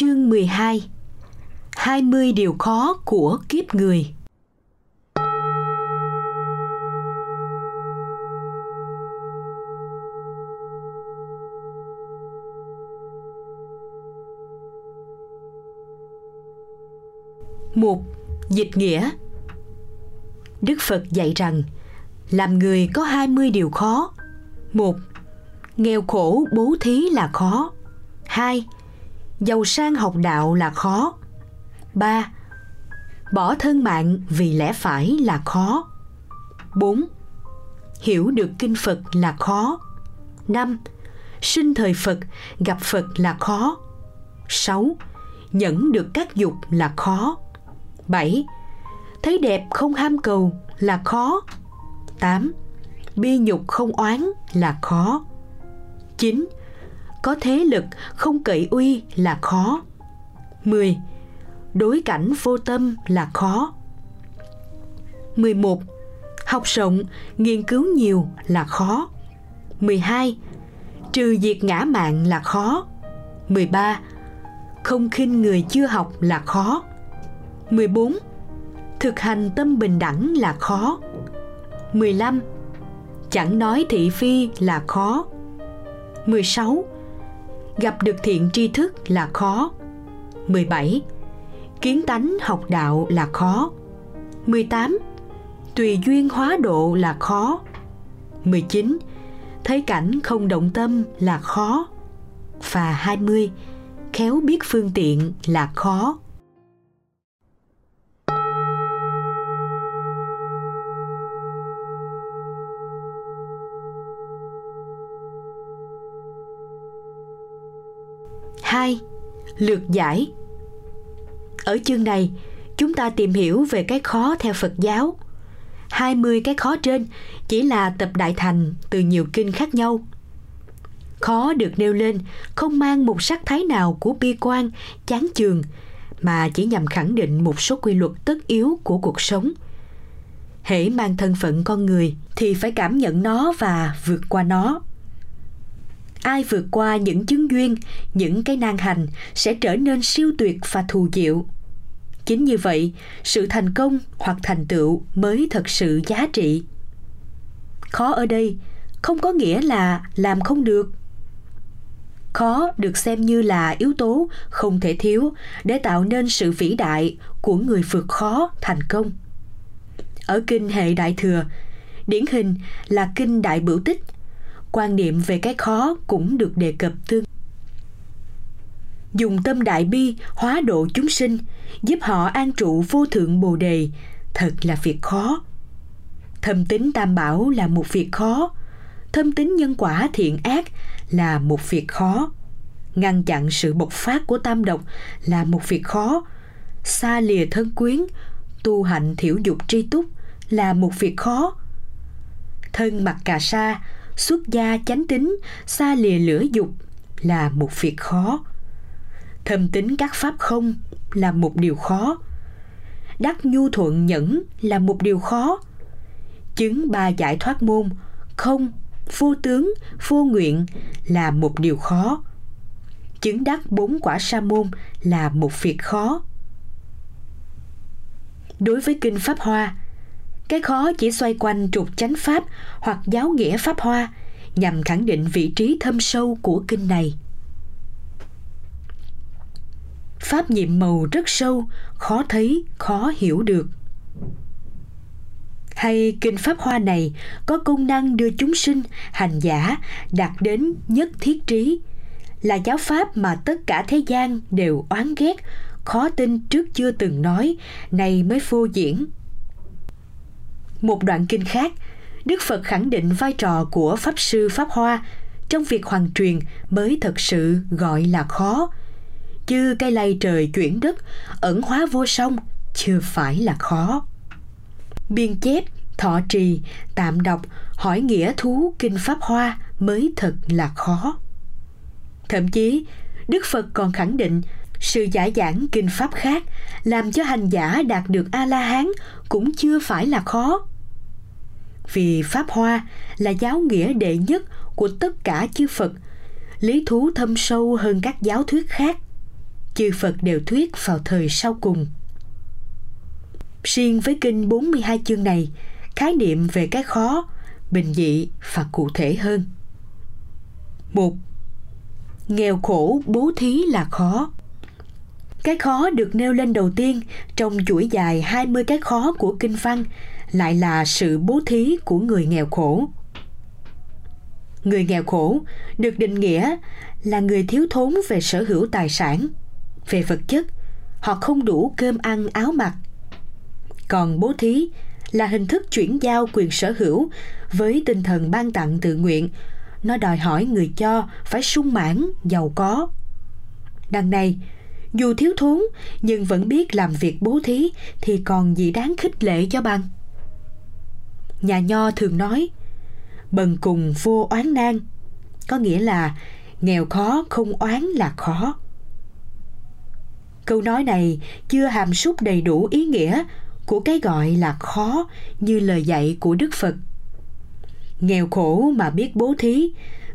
Chương 12 20 điều khó của kiếp người Một Dịch nghĩa Đức Phật dạy rằng làm người có 20 điều khó. Một, nghèo khổ bố thí là khó. Hai, giàu sang học đạo là khó. Ba, bỏ thân mạng vì lẽ phải là khó. Bốn, hiểu được kinh Phật là khó. Năm, sinh thời Phật gặp Phật là khó. Sáu, nhẫn được các dục là khó. Bảy, thấy đẹp không ham cầu là khó. 8. Bi nhục không oán là khó. 9. Có thế lực không cậy uy là khó. 10. Đối cảnh vô tâm là khó. 11. Học rộng, nghiên cứu nhiều là khó. 12. Trừ diệt ngã mạng là khó. 13. Không khinh người chưa học là khó. 14. Thực hành tâm bình đẳng là khó. 15. Chẳng nói thị phi là khó. 16. Gặp được thiện tri thức là khó. 17. Kiến tánh học đạo là khó. 18. Tùy duyên hóa độ là khó. 19. Thấy cảnh không động tâm là khó. Và 20. Khéo biết phương tiện là khó. 2. Lược giải Ở chương này, chúng ta tìm hiểu về cái khó theo Phật giáo. 20 cái khó trên chỉ là tập đại thành từ nhiều kinh khác nhau. Khó được nêu lên không mang một sắc thái nào của bi quan, chán chường, mà chỉ nhằm khẳng định một số quy luật tất yếu của cuộc sống. Hễ mang thân phận con người thì phải cảm nhận nó và vượt qua nó ai vượt qua những chứng duyên, những cái nan hành sẽ trở nên siêu tuyệt và thù diệu. Chính như vậy, sự thành công hoặc thành tựu mới thật sự giá trị. Khó ở đây không có nghĩa là làm không được. Khó được xem như là yếu tố không thể thiếu để tạo nên sự vĩ đại của người vượt khó thành công. Ở kinh hệ đại thừa, điển hình là kinh đại bửu tích quan niệm về cái khó cũng được đề cập tương. Dùng tâm đại bi, hóa độ chúng sinh, giúp họ an trụ vô thượng bồ đề, thật là việc khó. Thâm tính tam bảo là một việc khó, thâm tính nhân quả thiện ác là một việc khó. Ngăn chặn sự bộc phát của tam độc là một việc khó. Xa lìa thân quyến, tu hạnh thiểu dục tri túc là một việc khó. Thân mặc cà sa xuất gia chánh tính, xa lìa lửa dục là một việc khó. Thâm tính các pháp không là một điều khó. Đắc nhu thuận nhẫn là một điều khó. Chứng ba giải thoát môn, không, vô tướng, vô nguyện là một điều khó. Chứng đắc bốn quả sa môn là một việc khó. Đối với kinh pháp hoa cái khó chỉ xoay quanh trục chánh pháp hoặc giáo nghĩa pháp hoa nhằm khẳng định vị trí thâm sâu của kinh này. Pháp nhiệm màu rất sâu, khó thấy, khó hiểu được. Hay kinh pháp hoa này có công năng đưa chúng sinh, hành giả, đạt đến nhất thiết trí, là giáo pháp mà tất cả thế gian đều oán ghét, khó tin trước chưa từng nói này mới phô diễn một đoạn kinh khác, Đức Phật khẳng định vai trò của Pháp Sư Pháp Hoa trong việc hoàn truyền mới thật sự gọi là khó. Chứ cây lay trời chuyển đất, ẩn hóa vô song, chưa phải là khó. Biên chép, thọ trì, tạm đọc, hỏi nghĩa thú kinh Pháp Hoa mới thật là khó. Thậm chí, Đức Phật còn khẳng định sự giải giảng kinh pháp khác làm cho hành giả đạt được a la hán cũng chưa phải là khó vì pháp hoa là giáo nghĩa đệ nhất của tất cả chư phật lý thú thâm sâu hơn các giáo thuyết khác chư Phật đều thuyết vào thời sau cùng. Riêng với kinh 42 chương này, khái niệm về cái khó, bình dị và cụ thể hơn. Một Nghèo khổ bố thí là khó. Cái khó được nêu lên đầu tiên trong chuỗi dài 20 cái khó của kinh văn lại là sự bố thí của người nghèo khổ. Người nghèo khổ được định nghĩa là người thiếu thốn về sở hữu tài sản, về vật chất, họ không đủ cơm ăn áo mặc. Còn bố thí là hình thức chuyển giao quyền sở hữu với tinh thần ban tặng tự nguyện. Nó đòi hỏi người cho phải sung mãn, giàu có. Đằng này, dù thiếu thốn nhưng vẫn biết làm việc bố thí thì còn gì đáng khích lệ cho bằng. Nhà nho thường nói, bần cùng vô oán nan, có nghĩa là nghèo khó không oán là khó. Câu nói này chưa hàm súc đầy đủ ý nghĩa của cái gọi là khó như lời dạy của Đức Phật. Nghèo khổ mà biết bố thí,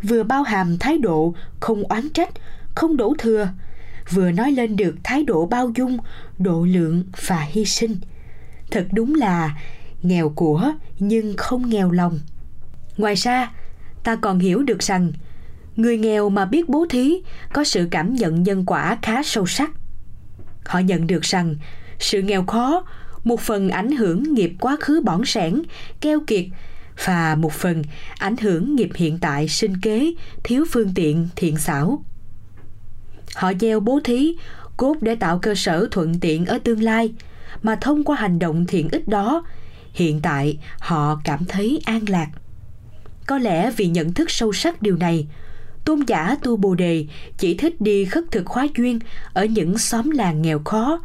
vừa bao hàm thái độ không oán trách, không đổ thừa, vừa nói lên được thái độ bao dung, độ lượng và hy sinh. Thật đúng là nghèo của nhưng không nghèo lòng. Ngoài ra, ta còn hiểu được rằng người nghèo mà biết bố thí có sự cảm nhận nhân quả khá sâu sắc. Họ nhận được rằng sự nghèo khó một phần ảnh hưởng nghiệp quá khứ bỏng sẻn, keo kiệt và một phần ảnh hưởng nghiệp hiện tại sinh kế, thiếu phương tiện, thiện xảo. Họ gieo bố thí, cốt để tạo cơ sở thuận tiện ở tương lai, mà thông qua hành động thiện ích đó, hiện tại họ cảm thấy an lạc. Có lẽ vì nhận thức sâu sắc điều này, tôn giả tu bồ đề chỉ thích đi khất thực hóa duyên ở những xóm làng nghèo khó.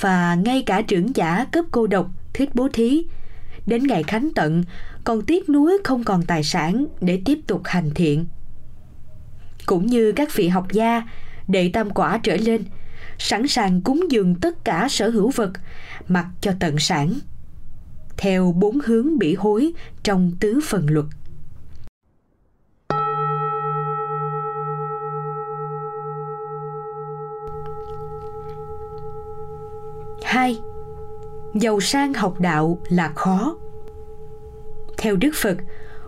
Và ngay cả trưởng giả cấp cô độc thích bố thí đến ngày khánh tận còn tiếc nuối không còn tài sản để tiếp tục hành thiện. Cũng như các vị học gia đệ tam quả trở lên sẵn sàng cúng dường tất cả sở hữu vật mặc cho tận sản theo bốn hướng bỉ hối trong tứ phần luật Hai, Giàu sang học đạo là khó. Theo Đức Phật,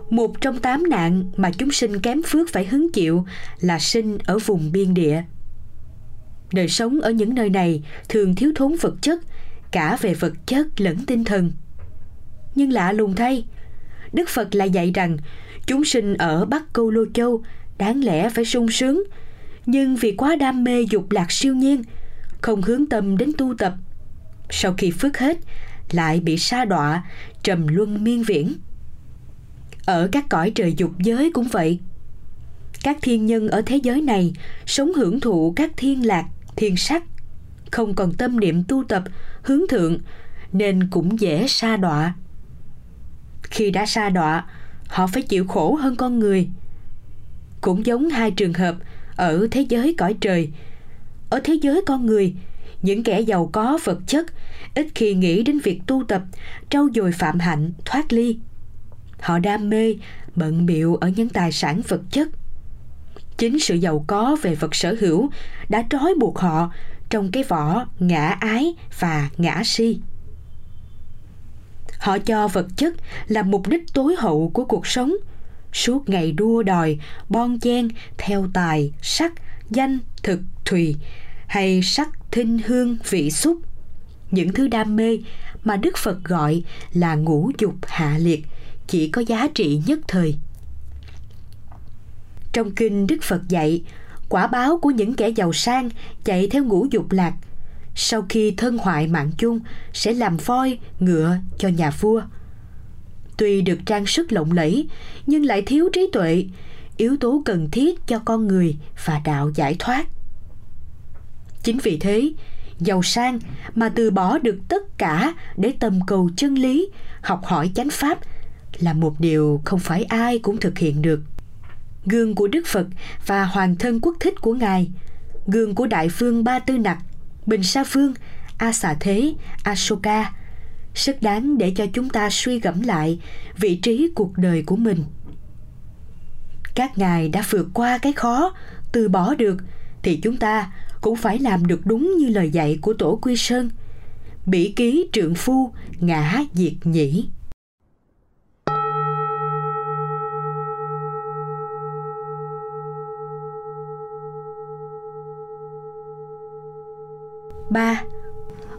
một trong tám nạn mà chúng sinh kém phước phải hứng chịu là sinh ở vùng biên địa. Đời sống ở những nơi này thường thiếu thốn vật chất, cả về vật chất lẫn tinh thần. Nhưng lạ lùng thay, Đức Phật lại dạy rằng chúng sinh ở Bắc Câu Lô Châu đáng lẽ phải sung sướng, nhưng vì quá đam mê dục lạc siêu nhiên, không hướng tâm đến tu tập – sau khi phước hết lại bị sa đọa trầm luân miên viễn ở các cõi trời dục giới cũng vậy. Các thiên nhân ở thế giới này sống hưởng thụ các thiên lạc, thiên sắc, không còn tâm niệm tu tập, hướng thượng, nên cũng dễ sa đọa. Khi đã sa đọa, họ phải chịu khổ hơn con người. Cũng giống hai trường hợp ở thế giới cõi trời. Ở thế giới con người, những kẻ giàu có vật chất ít khi nghĩ đến việc tu tập, trau dồi phạm hạnh, thoát ly họ đam mê, bận biệu ở những tài sản vật chất. Chính sự giàu có về vật sở hữu đã trói buộc họ trong cái vỏ ngã ái và ngã si. Họ cho vật chất là mục đích tối hậu của cuộc sống, suốt ngày đua đòi, bon chen, theo tài, sắc, danh, thực, thùy hay sắc, thinh, hương, vị xúc. Những thứ đam mê mà đức phật gọi là ngũ dục hạ liệt chỉ có giá trị nhất thời. Trong kinh đức phật dạy, quả báo của những kẻ giàu sang chạy theo ngũ dục lạc. Sau khi thân hoại mạng chung, sẽ làm voi, ngựa cho nhà vua. Tuy được trang sức lộng lẫy, nhưng lại thiếu trí tuệ, yếu tố cần thiết cho con người và đạo giải thoát. Chính vì thế, giàu sang mà từ bỏ được tất cả để tầm cầu chân lý, học hỏi chánh pháp là một điều không phải ai cũng thực hiện được. Gương của đức phật và hoàng thân quốc thích của ngài, gương của đại phương ba tư nặc, bình sa phương, a xà thế ashoka rất đáng để cho chúng ta suy gẫm lại vị trí cuộc đời của mình. Các ngài đã vượt qua cái khó, từ bỏ được, thì chúng ta cũng phải làm được đúng như lời dạy của tổ quy sơn. Bỉ ký trượng phu ngã diệt nhĩ. Ba.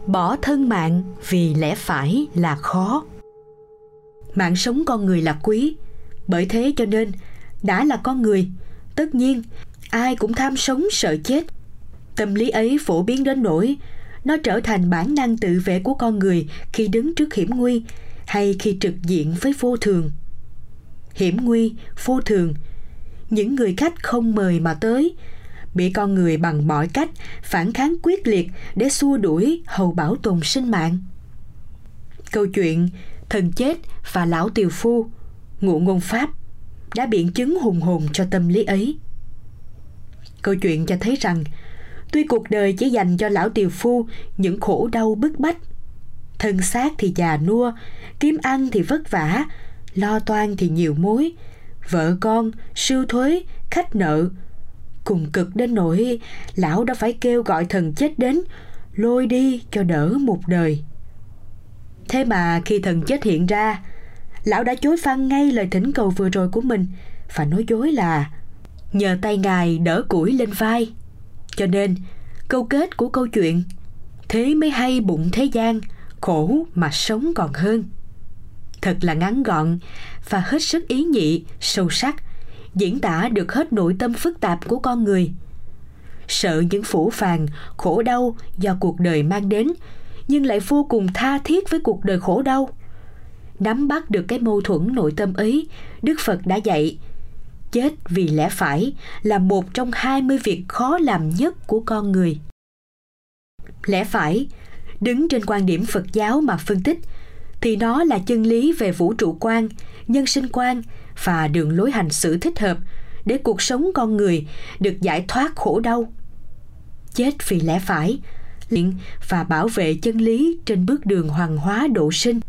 Bỏ thân mạng vì lẽ phải là khó. Mạng sống con người là quý, bởi thế cho nên đã là con người, tất nhiên ai cũng tham sống sợ chết. Tâm lý ấy phổ biến đến nỗi nó trở thành bản năng tự vệ của con người khi đứng trước hiểm nguy hay khi trực diện với vô thường. Hiểm nguy, vô thường, những người khách không mời mà tới bị con người bằng mọi cách phản kháng quyết liệt để xua đuổi hầu bảo tồn sinh mạng. Câu chuyện thần chết và lão tiều phu, ngụ ngôn pháp, đã biện chứng hùng hồn cho tâm lý ấy. Câu chuyện cho thấy rằng, tuy cuộc đời chỉ dành cho lão tiều phu những khổ đau bức bách, thân xác thì già nua, kiếm ăn thì vất vả, lo toan thì nhiều mối, vợ con, siêu thuế, khách nợ cùng cực đến nỗi lão đã phải kêu gọi thần chết đến, lôi đi cho đỡ một đời. Thế mà khi thần chết hiện ra, lão đã chối phăng ngay lời thỉnh cầu vừa rồi của mình và nói dối là, nhờ tay ngài đỡ củi lên vai. Cho nên, câu kết của câu chuyện, thế mới hay bụng thế gian, khổ mà sống còn hơn. Thật là ngắn gọn và hết sức ý nhị, sâu sắc diễn tả được hết nội tâm phức tạp của con người. Sợ những phủ phàng, khổ đau do cuộc đời mang đến, nhưng lại vô cùng tha thiết với cuộc đời khổ đau. Nắm bắt được cái mâu thuẫn nội tâm ấy, đức phật đã dạy, chết vì lẽ phải là một trong hai mươi việc khó làm nhất của con người. Lẽ phải, đứng trên quan điểm phật giáo mà phân tích, thì nó là chân lý về vũ trụ quan nhân sinh quan và đường lối hành xử thích hợp để cuộc sống con người được giải thoát khổ đau. Chết vì lẽ phải, luyện và bảo vệ chân lý trên bước đường hoàng hóa độ sinh.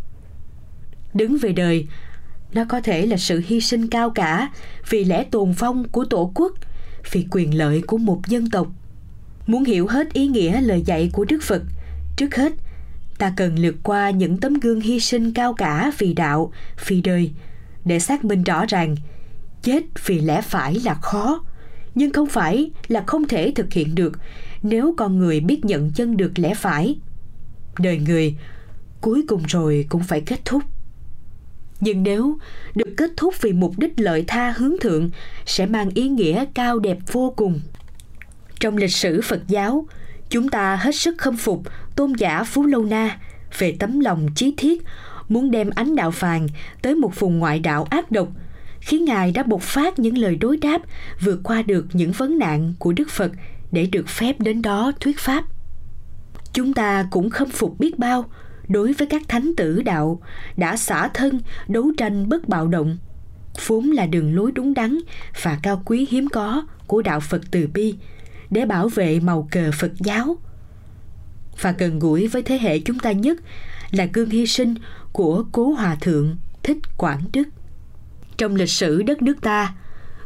Đứng về đời, nó có thể là sự hy sinh cao cả vì lẽ tồn vong của tổ quốc, vì quyền lợi của một dân tộc. Muốn hiểu hết ý nghĩa lời dạy của đức phật, trước hết, ta cần lượt qua những tấm gương hy sinh cao cả vì đạo, vì đời để xác minh rõ ràng. Chết vì lẽ phải là khó, nhưng không phải là không thể thực hiện được nếu con người biết nhận chân được lẽ phải. Đời người, cuối cùng rồi cũng phải kết thúc. Nhưng nếu được kết thúc vì mục đích lợi tha hướng thượng, sẽ mang ý nghĩa cao đẹp vô cùng. Trong lịch sử phật giáo, chúng ta hết sức khâm phục tôn giả phú lâu na về tấm lòng chí thiết muốn đem ánh đạo phàn tới một vùng ngoại đạo ác độc, khiến ngài đã bộc phát những lời đối đáp vượt qua được những vấn nạn của đức phật để được phép đến đó thuyết pháp. Chúng ta cũng khâm phục biết bao đối với các thánh tử đạo đã xả thân đấu tranh bất bạo động, vốn là đường lối đúng đắn và cao quý hiếm có của đạo phật từ bi để bảo vệ màu cờ phật giáo. Và gần gũi với thế hệ chúng ta nhất là gương hy sinh của cố hòa thượng thích quảng đức trong lịch sử đất nước ta,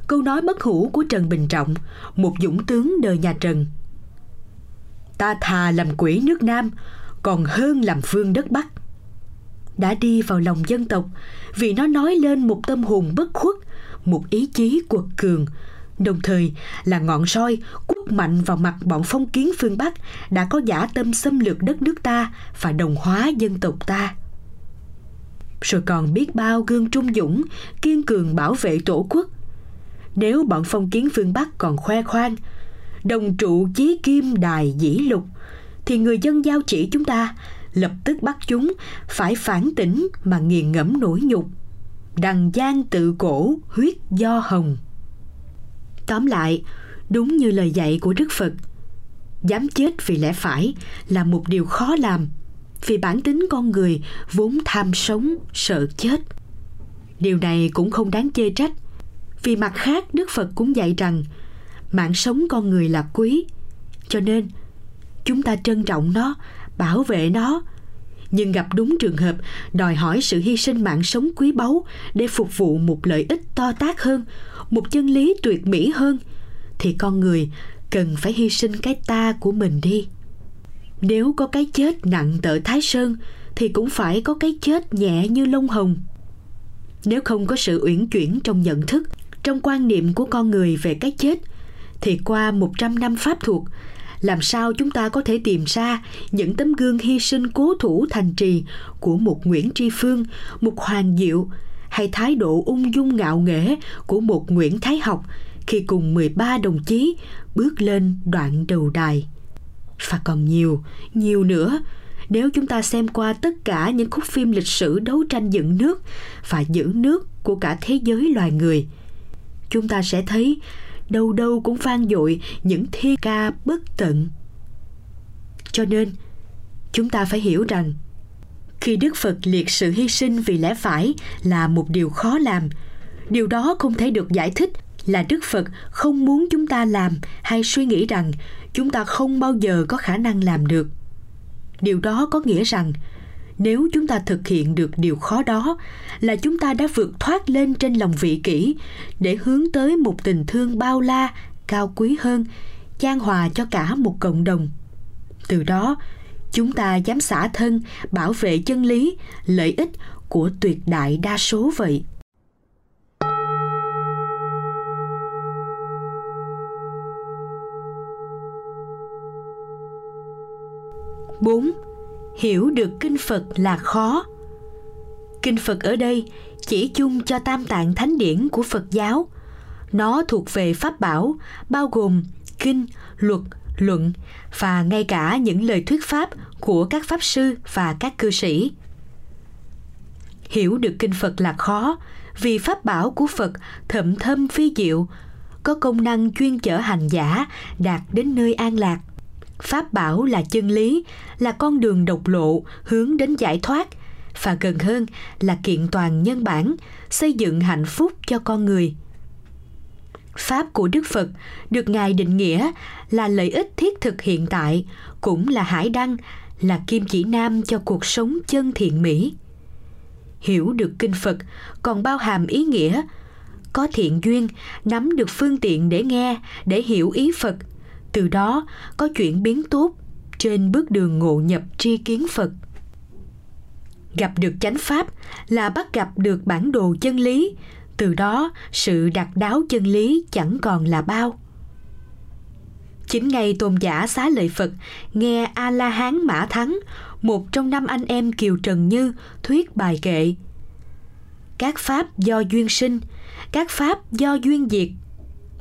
câu nói bất hủ của trần bình trọng, một dũng tướng đời nhà trần, ta thà làm quỷ nước nam, còn hơn làm vương đất bắc, đã đi vào lòng dân tộc vì nó nói lên một tâm hồn bất khuất, một ý chí quật cường, đồng thời là ngọn soi quất mạnh vào mặt bọn phong kiến phương Bắc đã có giả tâm xâm lược đất nước ta và đồng hóa dân tộc ta. Rồi còn biết bao gương trung dũng, kiên cường bảo vệ tổ quốc. Nếu bọn phong kiến phương Bắc còn khoe khoang, đồng trụ chí kim đài dĩ lục, thì người dân giao chỉ chúng ta lập tức bắt chúng phải phản tỉnh mà nghiền ngẫm nỗi nhục. Đằng gian tự cổ huyết do hồng. Tóm lại, đúng như lời dạy của Đức Phật, dám chết vì lẽ phải là một điều khó làm vì bản tính con người vốn tham sống, sợ chết. Điều này cũng không đáng chê trách, vì mặt khác đức phật cũng dạy rằng, mạng sống con người là quý, cho nên chúng ta trân trọng nó, bảo vệ nó. Nhưng gặp đúng trường hợp, đòi hỏi sự hy sinh mạng sống quý báu để phục vụ một lợi ích to tác hơn, một chân lý tuyệt mỹ hơn, thì con người cần phải hy sinh cái ta của mình đi nếu có cái chết nặng tợ thái sơn thì cũng phải có cái chết nhẹ như lông hồng nếu không có sự uyển chuyển trong nhận thức trong quan niệm của con người về cái chết thì qua 100 năm pháp thuộc làm sao chúng ta có thể tìm ra những tấm gương hy sinh cố thủ thành trì của một Nguyễn Tri Phương, một Hoàng Diệu hay thái độ ung dung ngạo nghễ của một Nguyễn Thái Học khi cùng 13 đồng chí bước lên đoạn đầu đài. Và còn nhiều, nhiều nữa, nếu chúng ta xem qua tất cả những khúc phim lịch sử đấu tranh dựng nước và giữ nước của cả thế giới loài người, chúng ta sẽ thấy đâu đâu cũng vang dội những thi ca bất tận. Cho nên, chúng ta phải hiểu rằng khi Đức Phật liệt sự hy sinh vì lẽ phải là một điều khó làm, điều đó không thể được giải thích là Đức Phật không muốn chúng ta làm hay suy nghĩ rằng chúng ta không bao giờ có khả năng làm được. Điều đó có nghĩa rằng, nếu chúng ta thực hiện được điều khó đó, là chúng ta đã vượt thoát lên trên lòng vị kỷ để hướng tới một tình thương bao la, cao quý hơn, chan hòa cho cả một cộng đồng từ đó, chúng ta dám xả thân, bảo vệ chân lý, lợi ích của tuyệt đại đa số vậy 4. Hiểu được kinh Phật là khó. Kinh Phật ở đây chỉ chung cho tam tạng thánh điển của Phật giáo. Nó thuộc về pháp bảo, bao gồm kinh, luật, luận và ngay cả những lời thuyết pháp của các pháp sư và các cư sĩ. Hiểu được kinh Phật là khó vì pháp bảo của Phật thậm thâm phi diệu, có công năng chuyên chở hành giả đạt đến nơi an lạc – pháp bảo là chân lý, là con đường độc lộ, hướng đến giải thoát, và gần hơn là kiện toàn nhân bản, xây dựng hạnh phúc cho con người. Pháp của đức phật được ngài định nghĩa là lợi ích thiết thực hiện tại, cũng là hải đăng, là kim chỉ nam cho cuộc sống chân thiện mỹ. Hiểu được kinh phật còn bao hàm ý nghĩa, có thiện duyên, nắm được phương tiện để nghe, để hiểu ý phật từ đó có chuyển biến tốt trên bước đường ngộ nhập tri kiến Phật. Gặp được chánh pháp là bắt gặp được bản đồ chân lý, từ đó sự đặt đáo chân lý chẳng còn là bao. Chính ngày tôn giả xá lợi Phật nghe A-la-hán Mã Thắng, một trong năm anh em Kiều Trần Như thuyết bài kệ. Các pháp do duyên sinh, các pháp do duyên diệt.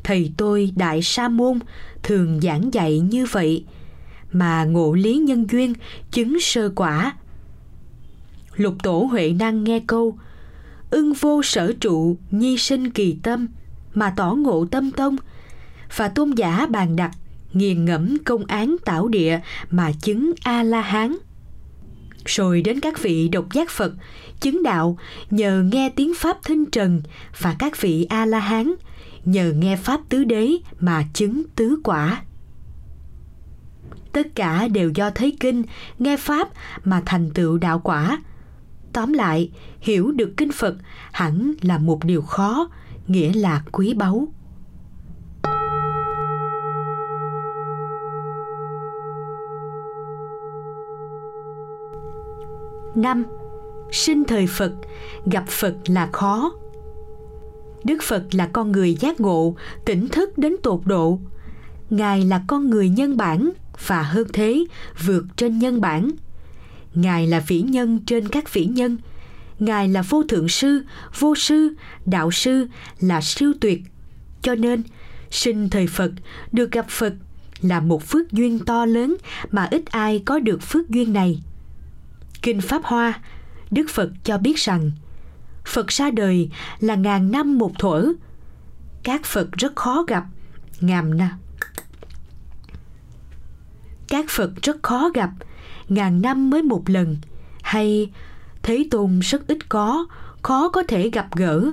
Thầy tôi Đại Sa Môn thường giảng dạy như vậy, mà ngộ lý nhân duyên, chứng sơ quả. Lục tổ huệ năng nghe câu, ưng vô sở trụ, nhi sinh kỳ tâm, mà tỏ ngộ tâm tông. Và tôn giả bàn đặt, nghiền ngẫm công án tạo địa mà chứng a la hán rồi đến các vị độc giác phật, chứng đạo, nhờ nghe tiếng pháp thinh trần và các vị a la hán nhờ nghe pháp tứ đế mà chứng tứ quả. Tất cả đều do thấy kinh nghe pháp mà thành tựu đạo quả. Tóm lại, hiểu được kinh phật hẳn là một điều khó, nghĩa là quý báu. Năm, sinh thời phật, gặp phật là khó. Đức Phật là con người giác ngộ, tỉnh thức đến tột độ. Ngài là con người nhân bản và hơn thế, vượt trên nhân bản. Ngài là vĩ nhân trên các vĩ nhân. Ngài là vô thượng sư, vô sư, đạo sư, là siêu tuyệt. Cho nên, sinh thời Phật, được gặp Phật là một phước duyên to lớn mà ít ai có được phước duyên này. Kinh Pháp Hoa, Đức Phật cho biết rằng – Phật ra đời là ngàn năm một thuở. Các Phật rất khó gặp, ngàn năm. Các Phật rất khó gặp, ngàn năm mới một lần, hay Thế Tôn rất ít có, khó có thể gặp gỡ,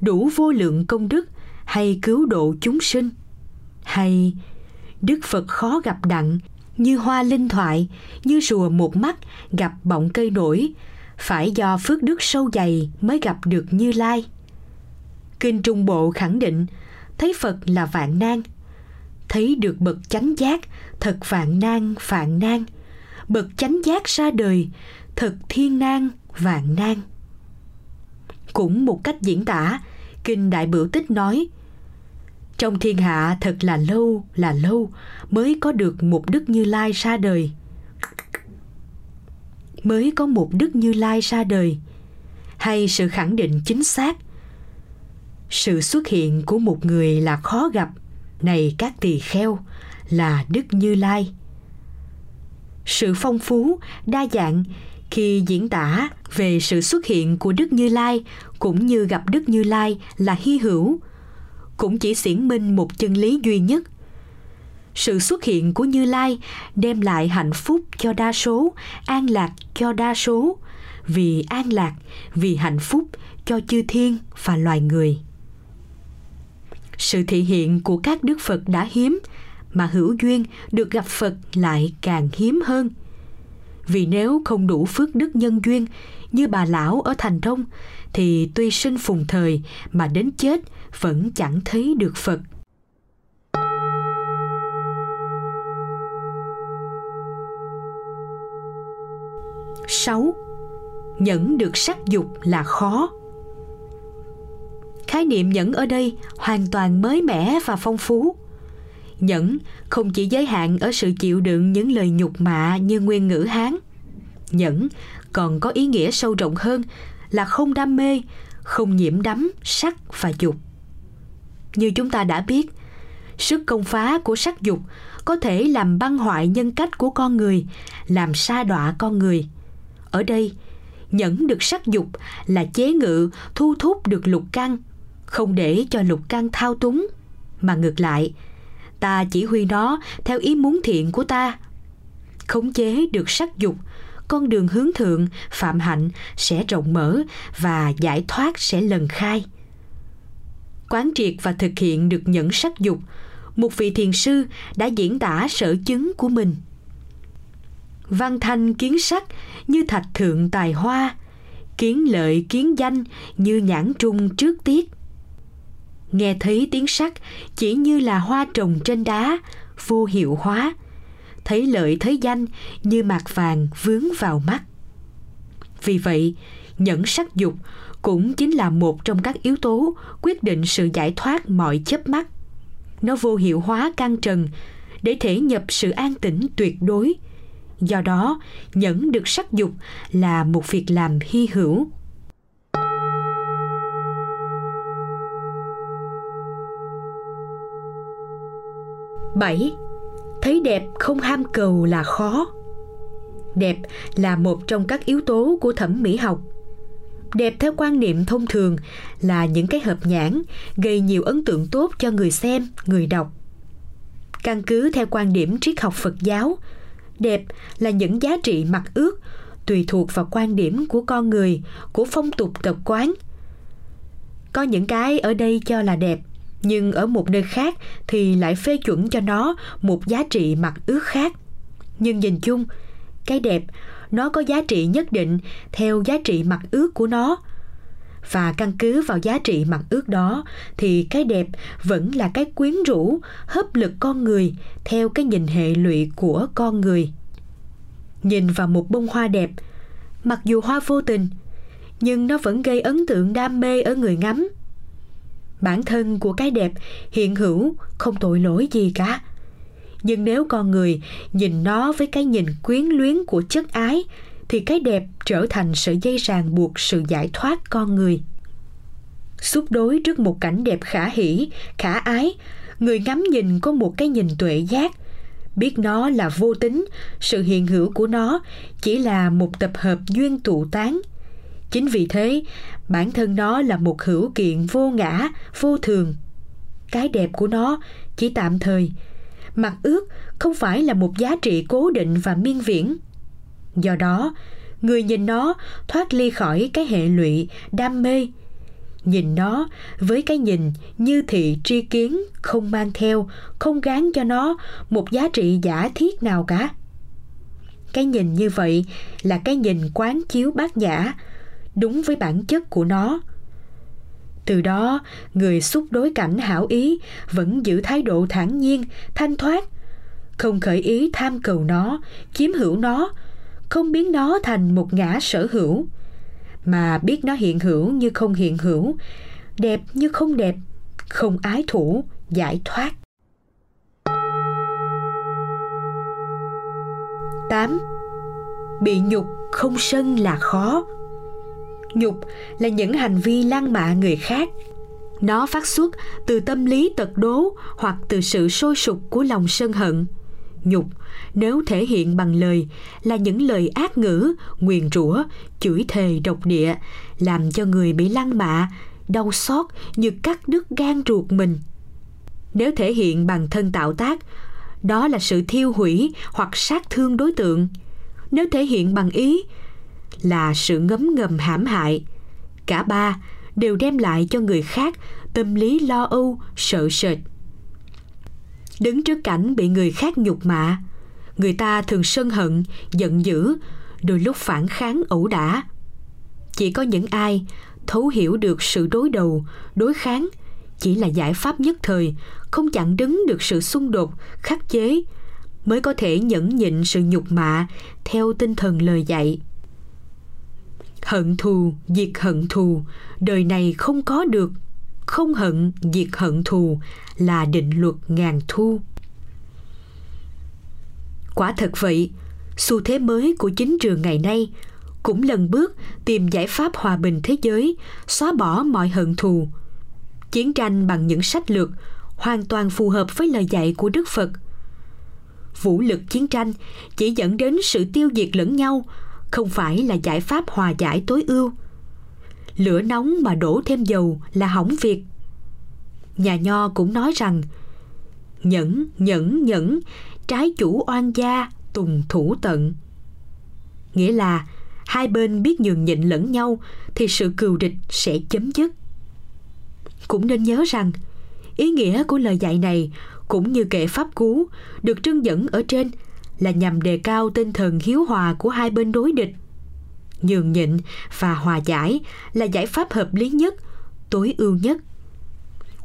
đủ vô lượng công đức hay cứu độ chúng sinh. Hay Đức Phật khó gặp đặng, như hoa linh thoại, như rùa một mắt gặp bọng cây nổi, phải do phước đức sâu dày mới gặp được Như Lai. Kinh Trung Bộ khẳng định, thấy Phật là vạn nan. thấy được bậc chánh giác, thật vạn nan vạn nan bậc chánh giác ra đời, thật thiên nan, vạn nan cũng một cách diễn tả, kinh đại bửu tích nói, trong thiên hạ thật là lâu là lâu mới có được một đức như lai ra đời mới có một đức như lai ra đời. Hay sự khẳng định chính xác, sự xuất hiện của một người là khó gặp, này các tỳ kheo, là đức như lai. Sự phong phú, đa dạng khi diễn tả về sự xuất hiện của đức như lai cũng như gặp đức như lai là hy hữu, cũng chỉ xiển minh một chân lý duy nhất sự xuất hiện của như lai đem lại hạnh phúc cho đa số, an lạc cho đa số. Vì an lạc, vì hạnh phúc cho chư thiên và loài người. Sự thị hiện của các đức phật đã hiếm, mà hữu duyên được gặp phật lại càng hiếm hơn. Vì nếu không đủ phước đức nhân duyên như bà lão ở thành đông thì tuy sinh phùng thời mà đến chết vẫn chẳng thấy được phật. 6. Nhẫn được sắc dục là khó. Khái niệm nhẫn ở đây hoàn toàn mới mẻ và phong phú. Nhẫn không chỉ giới hạn ở sự chịu đựng những lời nhục mạ như nguyên ngữ Hán. Nhẫn còn có ý nghĩa sâu rộng hơn là không đam mê, không nhiễm đắm sắc và dục. Như chúng ta đã biết, sức công phá của sắc dục có thể làm băng hoại nhân cách của con người, làm sa đọa con người – ở đây, nhẫn được sắc dục là chế ngự thu thúc được lục căn, không để cho lục căn thao túng, mà ngược lại, ta chỉ huy nó theo ý muốn thiện của ta. Khống chế được sắc dục, con đường hướng thượng, phạm hạnh sẽ rộng mở và giải thoát sẽ lần khai. Quán triệt và thực hiện được nhẫn sắc dục, một vị thiền sư đã diễn tả sở chứng của mình – văn thanh kiến sắc như thạch thượng tài hoa, kiến lợi kiến danh như nhãn trung trước tiết. Nghe thấy tiếng sắc chỉ như là hoa trồng trên đá, vô hiệu hóa. Thấy lợi thấy danh như mạc vàng vướng vào mắt. Vì vậy, nhẫn sắc dục cũng chính là một trong các yếu tố quyết định sự giải thoát mọi chấp mắt. Nó vô hiệu hóa căng trần để thể nhập sự an tĩnh tuyệt đối do đó, nhẫn được sắc dục là một việc làm hy hữu. Bảy, thấy đẹp không ham cầu là khó. Đẹp là một trong các yếu tố của thẩm mỹ học. Đẹp theo quan niệm thông thường là những cái hợp nhãn gây nhiều ấn tượng tốt cho người xem, người đọc. Căn cứ theo quan điểm triết học phật giáo đẹp là những giá trị mặc ước, tùy thuộc vào quan điểm của con người, của phong tục tập quán. Có những cái ở đây cho là đẹp, nhưng ở một nơi khác thì lại phê chuẩn cho nó một giá trị mặc ước khác. Nhưng nhìn chung, cái đẹp, nó có giá trị nhất định theo giá trị mặc ước của nó và căn cứ vào giá trị mặn ước đó, thì cái đẹp vẫn là cái quyến rũ, hấp lực con người theo cái nhìn hệ lụy của con người. Nhìn vào một bông hoa đẹp, mặc dù hoa vô tình, nhưng nó vẫn gây ấn tượng đam mê ở người ngắm. Bản thân của cái đẹp hiện hữu không tội lỗi gì cả. Nhưng nếu con người nhìn nó với cái nhìn quyến luyến của chất ái thì cái đẹp trở thành sợi dây ràng buộc sự giải thoát con người. Xúc đối trước một cảnh đẹp khả hỷ, khả ái, người ngắm nhìn có một cái nhìn tuệ giác. Biết nó là vô tính, sự hiện hữu của nó chỉ là một tập hợp duyên tụ tán. Chính vì thế, bản thân nó là một hữu kiện vô ngã, vô thường. Cái đẹp của nó chỉ tạm thời mặt ước không phải là một giá trị cố định và miên viễn do đó, người nhìn nó thoát ly khỏi cái hệ lụy, đam mê. Nhìn nó với cái nhìn như thị tri kiến, không mang theo, không gán cho nó một giá trị giả thiết nào cả. Cái nhìn như vậy là cái nhìn quán chiếu bát nhã, đúng với bản chất của nó. Từ đó, người xúc đối cảnh hảo ý vẫn giữ thái độ thản nhiên, thanh thoát, không khởi ý tham cầu nó, chiếm hữu nó không biến nó thành một ngã sở hữu mà biết nó hiện hữu như không hiện hữu, đẹp như không đẹp, không ái thủ, giải thoát 8. Bị nhục không sân là khó. Nhục là những hành vi lăng mạ người khác. Nó phát xuất từ tâm lý tật đố hoặc từ sự sôi sục của lòng sân hận. Nhục. Nếu thể hiện bằng lời là những lời ác ngữ, nguyền rủa, chửi thề độc địa, làm cho người bị lăng mạ, đau xót như cắt đứt gan ruột mình. Nếu thể hiện bằng thân tạo tác, đó là sự thiêu hủy hoặc sát thương đối tượng. Nếu thể hiện bằng ý là sự ngấm ngầm hãm hại cả ba đều đem lại cho người khác tâm lý lo âu sợ sệt đứng trước cảnh bị người khác nhục mạ. Người ta thường sân hận, giận dữ, đôi lúc phản kháng ẩu đả. Chỉ có những ai thấu hiểu được sự đối đầu, đối kháng chỉ là giải pháp nhất thời, không chặn đứng được sự xung đột, khắc chế mới có thể nhẫn nhịn sự nhục mạ theo tinh thần lời dạy. Hận thù, diệt hận thù, đời này không có được không hận diệt hận thù là định luật ngàn thu quả thật vậy xu thế mới của chính trường ngày nay cũng lần bước tìm giải pháp hòa bình thế giới xóa bỏ mọi hận thù chiến tranh bằng những sách lược hoàn toàn phù hợp với lời dạy của Đức Phật. Vũ lực chiến tranh chỉ dẫn đến sự tiêu diệt lẫn nhau, không phải là giải pháp hòa giải tối ưu. Lửa nóng mà đổ thêm dầu là hỏng việc. Nhà Nho cũng nói rằng nhẫn, nhẫn, nhẫn, trái chủ oan gia, tùng thủ tận. Nghĩa là hai bên biết nhường nhịn lẫn nhau thì sự cừu địch sẽ chấm dứt cũng nên nhớ rằng ý nghĩa của lời dạy này cũng như kệ pháp cú được trưng dẫn ở trên là nhằm đề cao tinh thần hiếu hòa của hai bên đối địch nhường nhịn và hòa giải là giải pháp hợp lý nhất, tối ưu nhất.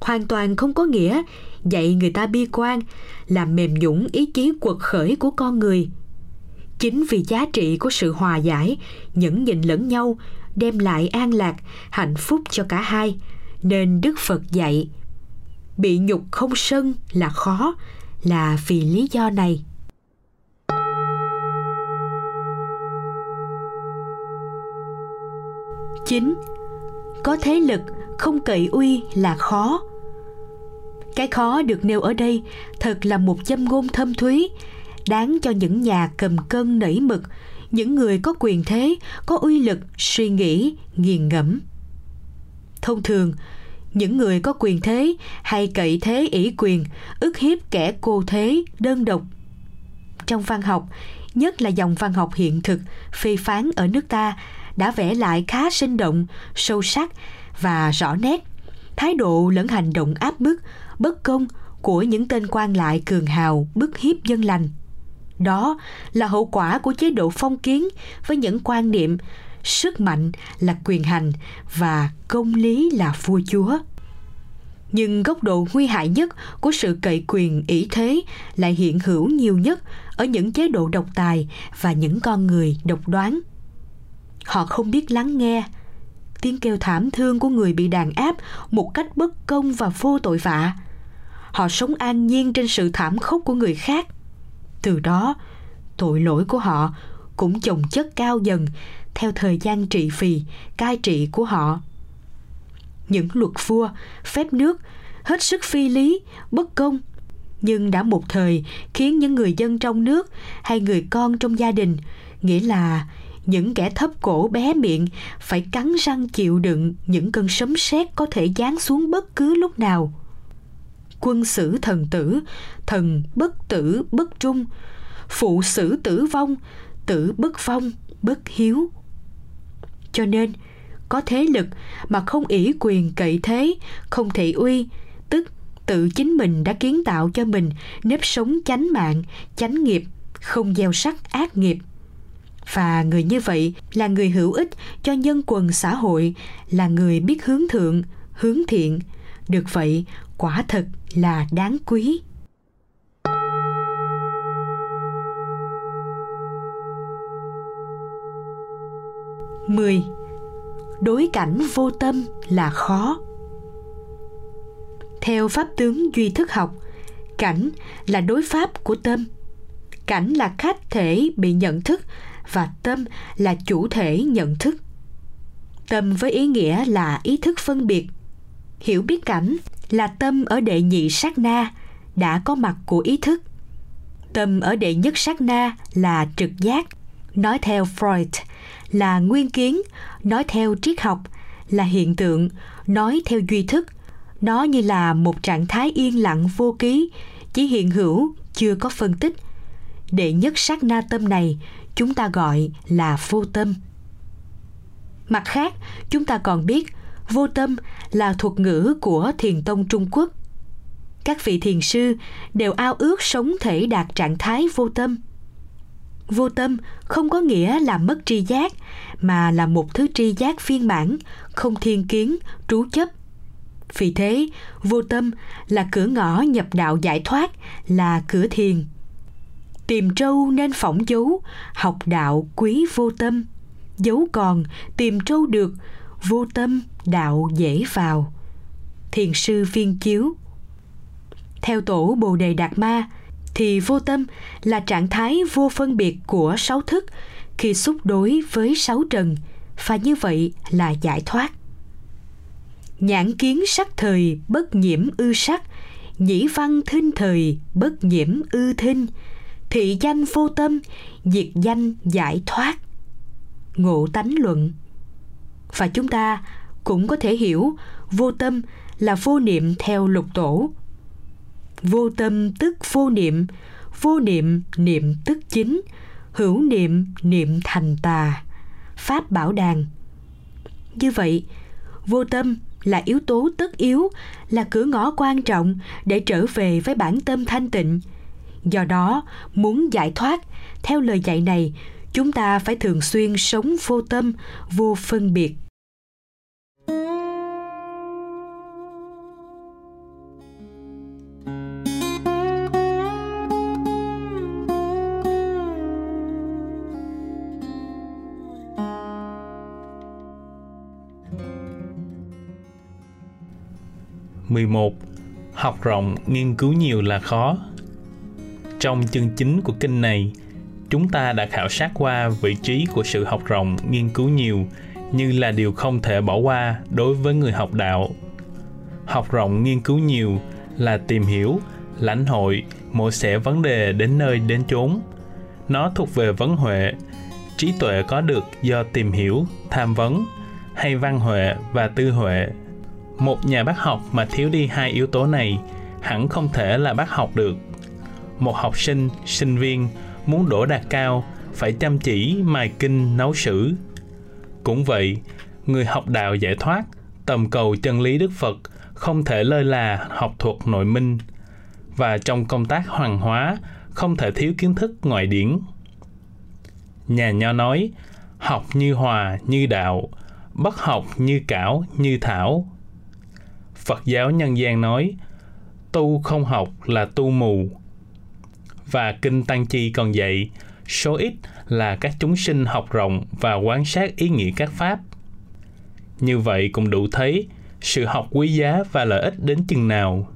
Hoàn toàn không có nghĩa dạy người ta bi quan làm mềm nhũng ý chí quật khởi của con người. Chính vì giá trị của sự hòa giải nhẫn nhịn lẫn nhau đem lại an lạc, hạnh phúc cho cả hai, nên đức phật dạy, bị nhục không sân là khó, là vì lý do này. 9. có thế lực, không cậy uy là khó. Cái khó được nêu ở đây thật là một châm ngôn thâm thúy, đáng cho những nhà cầm cân nảy mực, những người có quyền thế, có uy lực, suy nghĩ, nghiền ngẫm. Thông thường, những người có quyền thế hay cậy thế ỷ quyền ức hiếp kẻ cô thế, đơn độc. Trong văn học, nhất là dòng văn học hiện thực, phê phán ở nước ta đã vẽ lại khá sinh động, sâu sắc và rõ nét. Thái độ lẫn hành động áp bức, bất công của những tên quan lại cường hào, bức hiếp dân lành. Đó là hậu quả của chế độ phong kiến với những quan niệm sức mạnh là quyền hành và công lý là vua chúa. Nhưng góc độ nguy hại nhất của sự cậy quyền ý thế lại hiện hữu nhiều nhất ở những chế độ độc tài và những con người độc đoán họ không biết lắng nghe. Tiếng kêu thảm thương của người bị đàn áp một cách bất công và vô tội vạ. Họ sống an nhiên trên sự thảm khốc của người khác. Từ đó tội lỗi của họ cũng chồng chất cao dần theo thời gian trị phì, cai trị của họ. Những luật vua, phép nước hết sức phi lý, bất công, nhưng đã một thời khiến những người dân trong nước hay người con trong gia đình, nghĩa là những kẻ thấp cổ bé miệng phải cắn răng chịu đựng những cơn sấm sét có thể giáng xuống bất cứ lúc nào. Quân sử thần tử, thần bất tử bất trung, phụ sử tử vong, tử bất vong, bất hiếu cho nên có thế lực mà không ỷ quyền cậy thế không thị uy tức tự chính mình đã kiến tạo cho mình nếp sống chánh mạng chánh nghiệp không gieo sắc ác nghiệp và người như vậy là người hữu ích cho nhân quần xã hội, là người biết hướng thượng, hướng thiện. Được vậy, quả thật là đáng quý. Mười. Đối cảnh vô tâm là khó. Theo pháp tướng duy thức học, cảnh là đối pháp của tâm. Cảnh là khách thể bị nhận thức và tâm là chủ thể nhận thức. Tâm với ý nghĩa là ý thức phân biệt. Hiểu biết cảnh là tâm ở đệ nhị sát na đã có mặt của ý thức. Tâm ở đệ nhất sát na là trực giác, nói theo freud, là nguyên kiến, nói theo triết học, là hiện tượng, nói theo duy thức. Nó như là một trạng thái yên lặng vô ký, chỉ hiện hữu, chưa có phân tích. Đệ nhất sát na tâm này chúng ta gọi là vô tâm. Mặt khác, chúng ta còn biết vô tâm là thuật ngữ của thiền tông trung quốc. Các vị thiền sư đều ao ước sống thể đạt trạng thái vô tâm. Vô tâm không có nghĩa là mất tri giác, mà là một thứ tri giác phiên bản không thiên kiến, trú chấp. Vì thế, vô tâm là cửa ngõ nhập đạo giải thoát, là cửa thiền tìm trâu nên phỏng dấu. Học đạo quý vô tâm. Dấu còn, tìm trâu được. Vô tâm, đạo dễ vào. Thiền sư viên chiếu. Theo tổ bồ đề đạt ma, thì vô tâm là trạng thái vô phân biệt của sáu thức khi xúc đối với sáu trần, và như vậy là giải thoát. Nhãn kiến sắc thời bất nhiễm ư sắc, nhĩ văn thinh thời bất nhiễm ư thinh thị danh vô tâm, diệt danh giải thoát. Ngộ tánh luận. Và chúng ta cũng có thể hiểu vô tâm là vô niệm theo lục tổ. Vô tâm tức vô niệm vô niệm niệm tức chính, hữu niệm niệm thành tà. Pháp bảo đàn. Như vậy, vô tâm là yếu tố tất yếu, là cửa ngõ quan trọng để trở về với bản tâm thanh tịnh do đó muốn giải thoát theo lời dạy này chúng ta phải thường xuyên sống vô tâm vô phân biệt 11. Học rộng, nghiên cứu nhiều là khó. Trong chương chính của kinh này, chúng ta đã khảo sát qua vị trí của sự học rộng, nghiên cứu nhiều như là điều không thể bỏ qua đối với người học đạo. Học rộng, nghiên cứu nhiều là tìm hiểu, lãnh hội, mổ xẻ vấn đề đến nơi đến chốn. Nó thuộc về vấn huệ, trí tuệ có được do tìm hiểu, tham vấn, hay văn huệ và tư huệ một nhà bác học mà thiếu đi hai yếu tố này hẳn không thể là bác học được một học sinh sinh viên muốn đổ đạt cao phải chăm chỉ mài kinh, nấu sử cũng vậy, người học đạo giải thoát, tầm cầu chân lý đức phật không thể lơ là học thuật nội minh và trong công tác hoàng hóa không thể thiếu kiến thức ngoại điển nhà nho nói, học như hòa, như đạo, bất học như cảo, như thảo Phật giáo nhân gian nói, tu không học là tu mù. Và Kinh Tăng Chi còn dạy số ít là các chúng sinh học rộng và quan sát ý nghĩa các pháp. Như vậy cũng đủ thấy sự học quý giá và lợi ích đến chừng nào.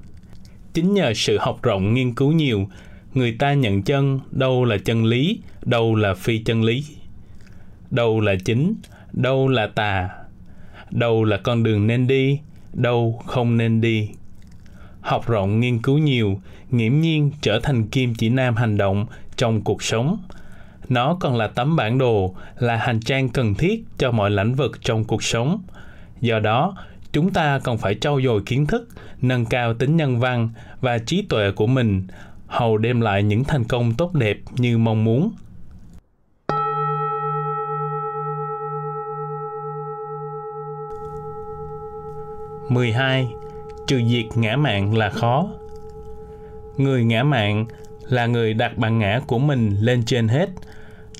Chính nhờ sự học rộng nghiên cứu nhiều, người ta nhận chân đâu là chân lý, đâu là phi chân lý. Đâu là chính, đâu là tà, đâu là con đường nên đi, đâu không nên đi học rộng nghiên cứu nhiều, nghiễm nhiên trở thành kim chỉ nam hành động trong cuộc sống. Nó còn là tấm bản đồ, là hành trang cần thiết cho mọi lĩnh vực trong cuộc sống. Do đó, chúng ta còn phải trau dồi kiến thức, nâng cao tính nhân văn và trí tuệ của mình, hầu đem lại những thành công tốt đẹp như mong muốn. 12. Trừ diệt ngã mạng là khó. Người ngã mạng là người đặt bản ngã của mình lên trên hết.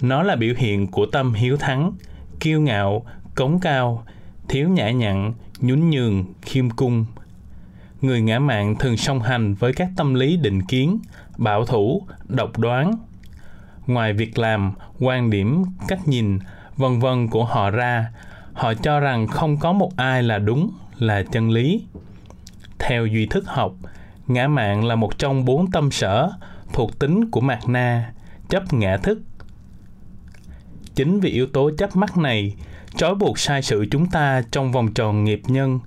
Nó là biểu hiện của tâm hiếu thắng, kiêu ngạo, cống cao, thiếu nhã nhặn, nhún nhường, khiêm cung. Người ngã mạng thường song hành với các tâm lý định kiến, bảo thủ, độc đoán. Ngoài việc làm, quan điểm, cách nhìn, vân vân của họ ra, họ cho rằng không có một ai là đúng, là chân lý. Theo duy thức học, ngã mạng là một trong bốn tâm sở thuộc tính của mạt na, chấp ngã thức. Chính vì yếu tố chấp mắt này trói buộc sai sự chúng ta trong vòng tròn nghiệp nhân,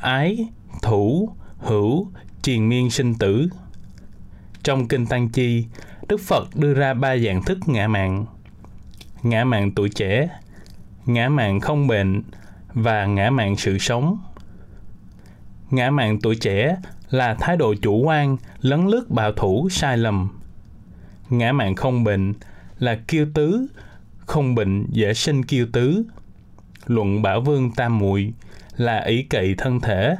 ái, thủ, hữu, triền miên sinh tử. Trong Kinh Tăng Chi, Đức Phật đưa ra ba dạng thức ngã mạng. Ngã mạng tuổi trẻ, ngã mạng không bệnh và ngã mạng sự sống. Ngã mạng tuổi trẻ là thái độ chủ quan, lấn lướt bảo thủ, sai lầm. Ngã mạng không bệnh là kiêu tứ, không bệnh dễ sinh kiêu tứ. Luận Bảo Vương Tam Muội là ý cậy thân thể.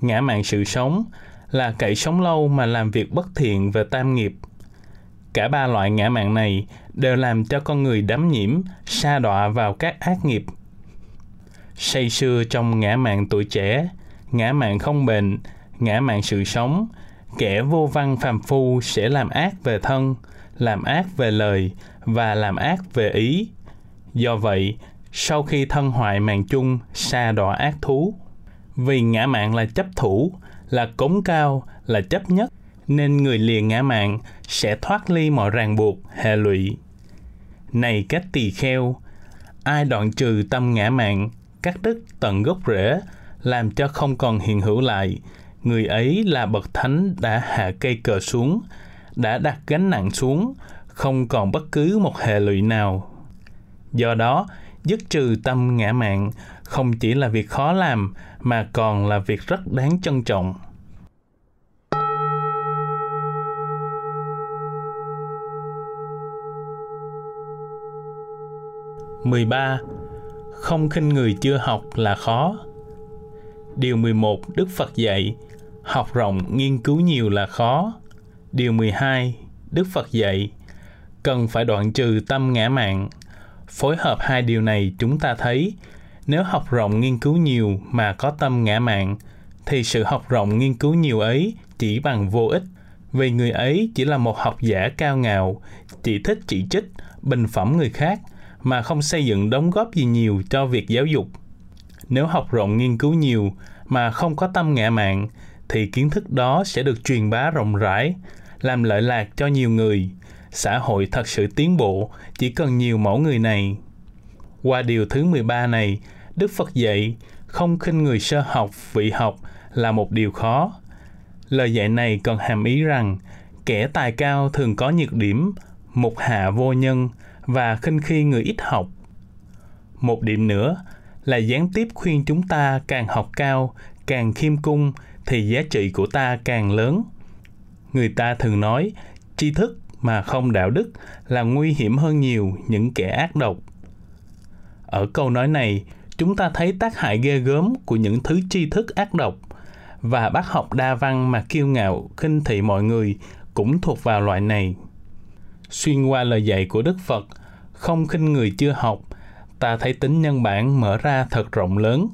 Ngã mạng sự sống là cậy sống lâu mà làm việc bất thiện về tam nghiệp. Cả ba loại ngã mạng này đều làm cho con người đắm nhiễm, sa đọa vào các ác nghiệp. Say sưa trong ngã mạng tuổi trẻ, ngã mạng không bền, ngã mạng sự sống, kẻ vô văn phàm phu sẽ làm ác về thân, làm ác về lời và làm ác về ý. Do vậy, sau khi thân hoại mạng chung, xa đọa ác thú. Vì ngã mạng là chấp thủ, là cống cao, là chấp nhất, nên người liền ngã mạng sẽ thoát ly mọi ràng buộc, hệ lụy. Này các tỳ kheo, ai đoạn trừ tâm ngã mạng, cắt đứt tận gốc rễ, làm cho không còn hiện hữu lại, người ấy là bậc thánh đã hạ cây cờ xuống, đã đặt gánh nặng xuống, không còn bất cứ một hệ lụy nào. Do đó, dứt trừ tâm ngã mạn không chỉ là việc khó làm mà còn là việc rất đáng trân trọng. mười ba không khinh người chưa học là khó. Điều 11 Đức Phật dạy, học rộng nghiên cứu nhiều là khó. Điều 12 Đức Phật dạy, cần phải đoạn trừ tâm ngã mạn. Phối hợp hai điều này chúng ta thấy, nếu học rộng nghiên cứu nhiều mà có tâm ngã mạn thì sự học rộng nghiên cứu nhiều ấy chỉ bằng vô ích, vì người ấy chỉ là một học giả cao ngạo, chỉ thích chỉ trích, bình phẩm người khác, mà không xây dựng đóng góp gì nhiều cho việc giáo dục. Nếu học rộng nghiên cứu nhiều mà không có tâm ngạ mạn thì kiến thức đó sẽ được truyền bá rộng rãi, làm lợi lạc cho nhiều người. Xã hội thật sự tiến bộ chỉ cần nhiều mẫu người này. Qua điều thứ 13 này, Đức Phật dạy không khinh người sơ học, vị học là một điều khó. Lời dạy này còn hàm ý rằng kẻ tài cao thường có nhược điểm, một hạ vô nhân và khinh khi người ít học. Một điểm nữa là gián tiếp khuyên chúng ta càng học cao, càng khiêm cung thì giá trị của ta càng lớn. Người ta thường nói, tri thức mà không đạo đức là nguy hiểm hơn nhiều những kẻ ác độc. Ở câu nói này, chúng ta thấy tác hại ghê gớm của những thứ tri thức ác độc và bác học đa văn mà kiêu ngạo, khinh thị mọi người cũng thuộc vào loại này. Xuyên qua lời dạy của Đức Phật, không khinh người chưa học, ta thấy tính nhân bản mở ra thật rộng lớn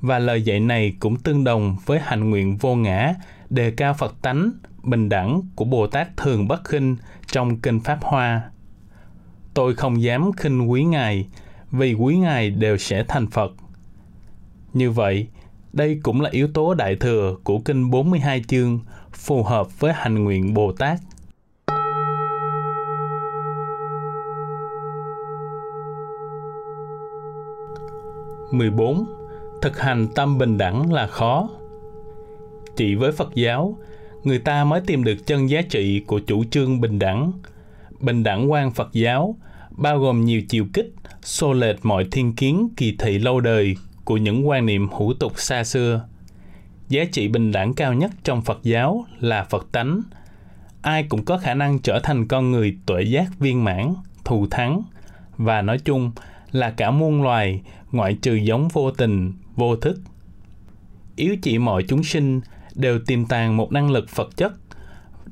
và lời dạy này cũng tương đồng với hành nguyện vô ngã, đề cao Phật tánh, bình đẳng của Bồ Tát Thường Bất Khinh trong Kinh Pháp Hoa. Tôi không dám khinh quý Ngài, vì quý Ngài đều sẽ thành Phật. Như vậy, đây cũng là yếu tố đại thừa của Kinh 42 chương, phù hợp với hành nguyện Bồ Tát. Mười bốn, thực hành tâm bình đẳng là khó. Chỉ với phật giáo, người ta mới tìm được chân giá trị của chủ trương bình đẳng. Bình đẳng quan phật giáo bao gồm nhiều chiều kích, xô lệch mọi thiên kiến, kỳ thị lâu đời của những quan niệm hữu tục xa xưa. Giá trị bình đẳng cao nhất trong phật giáo là phật tánh. Ai cũng có khả năng trở thành con người tuệ giác viên mãn, thù thắng. Và nói chung là cả muôn loài ngoại trừ giống vô tình, vô thức. Yếu chỉ mọi chúng sinh đều tiềm tàng một năng lực Phật chất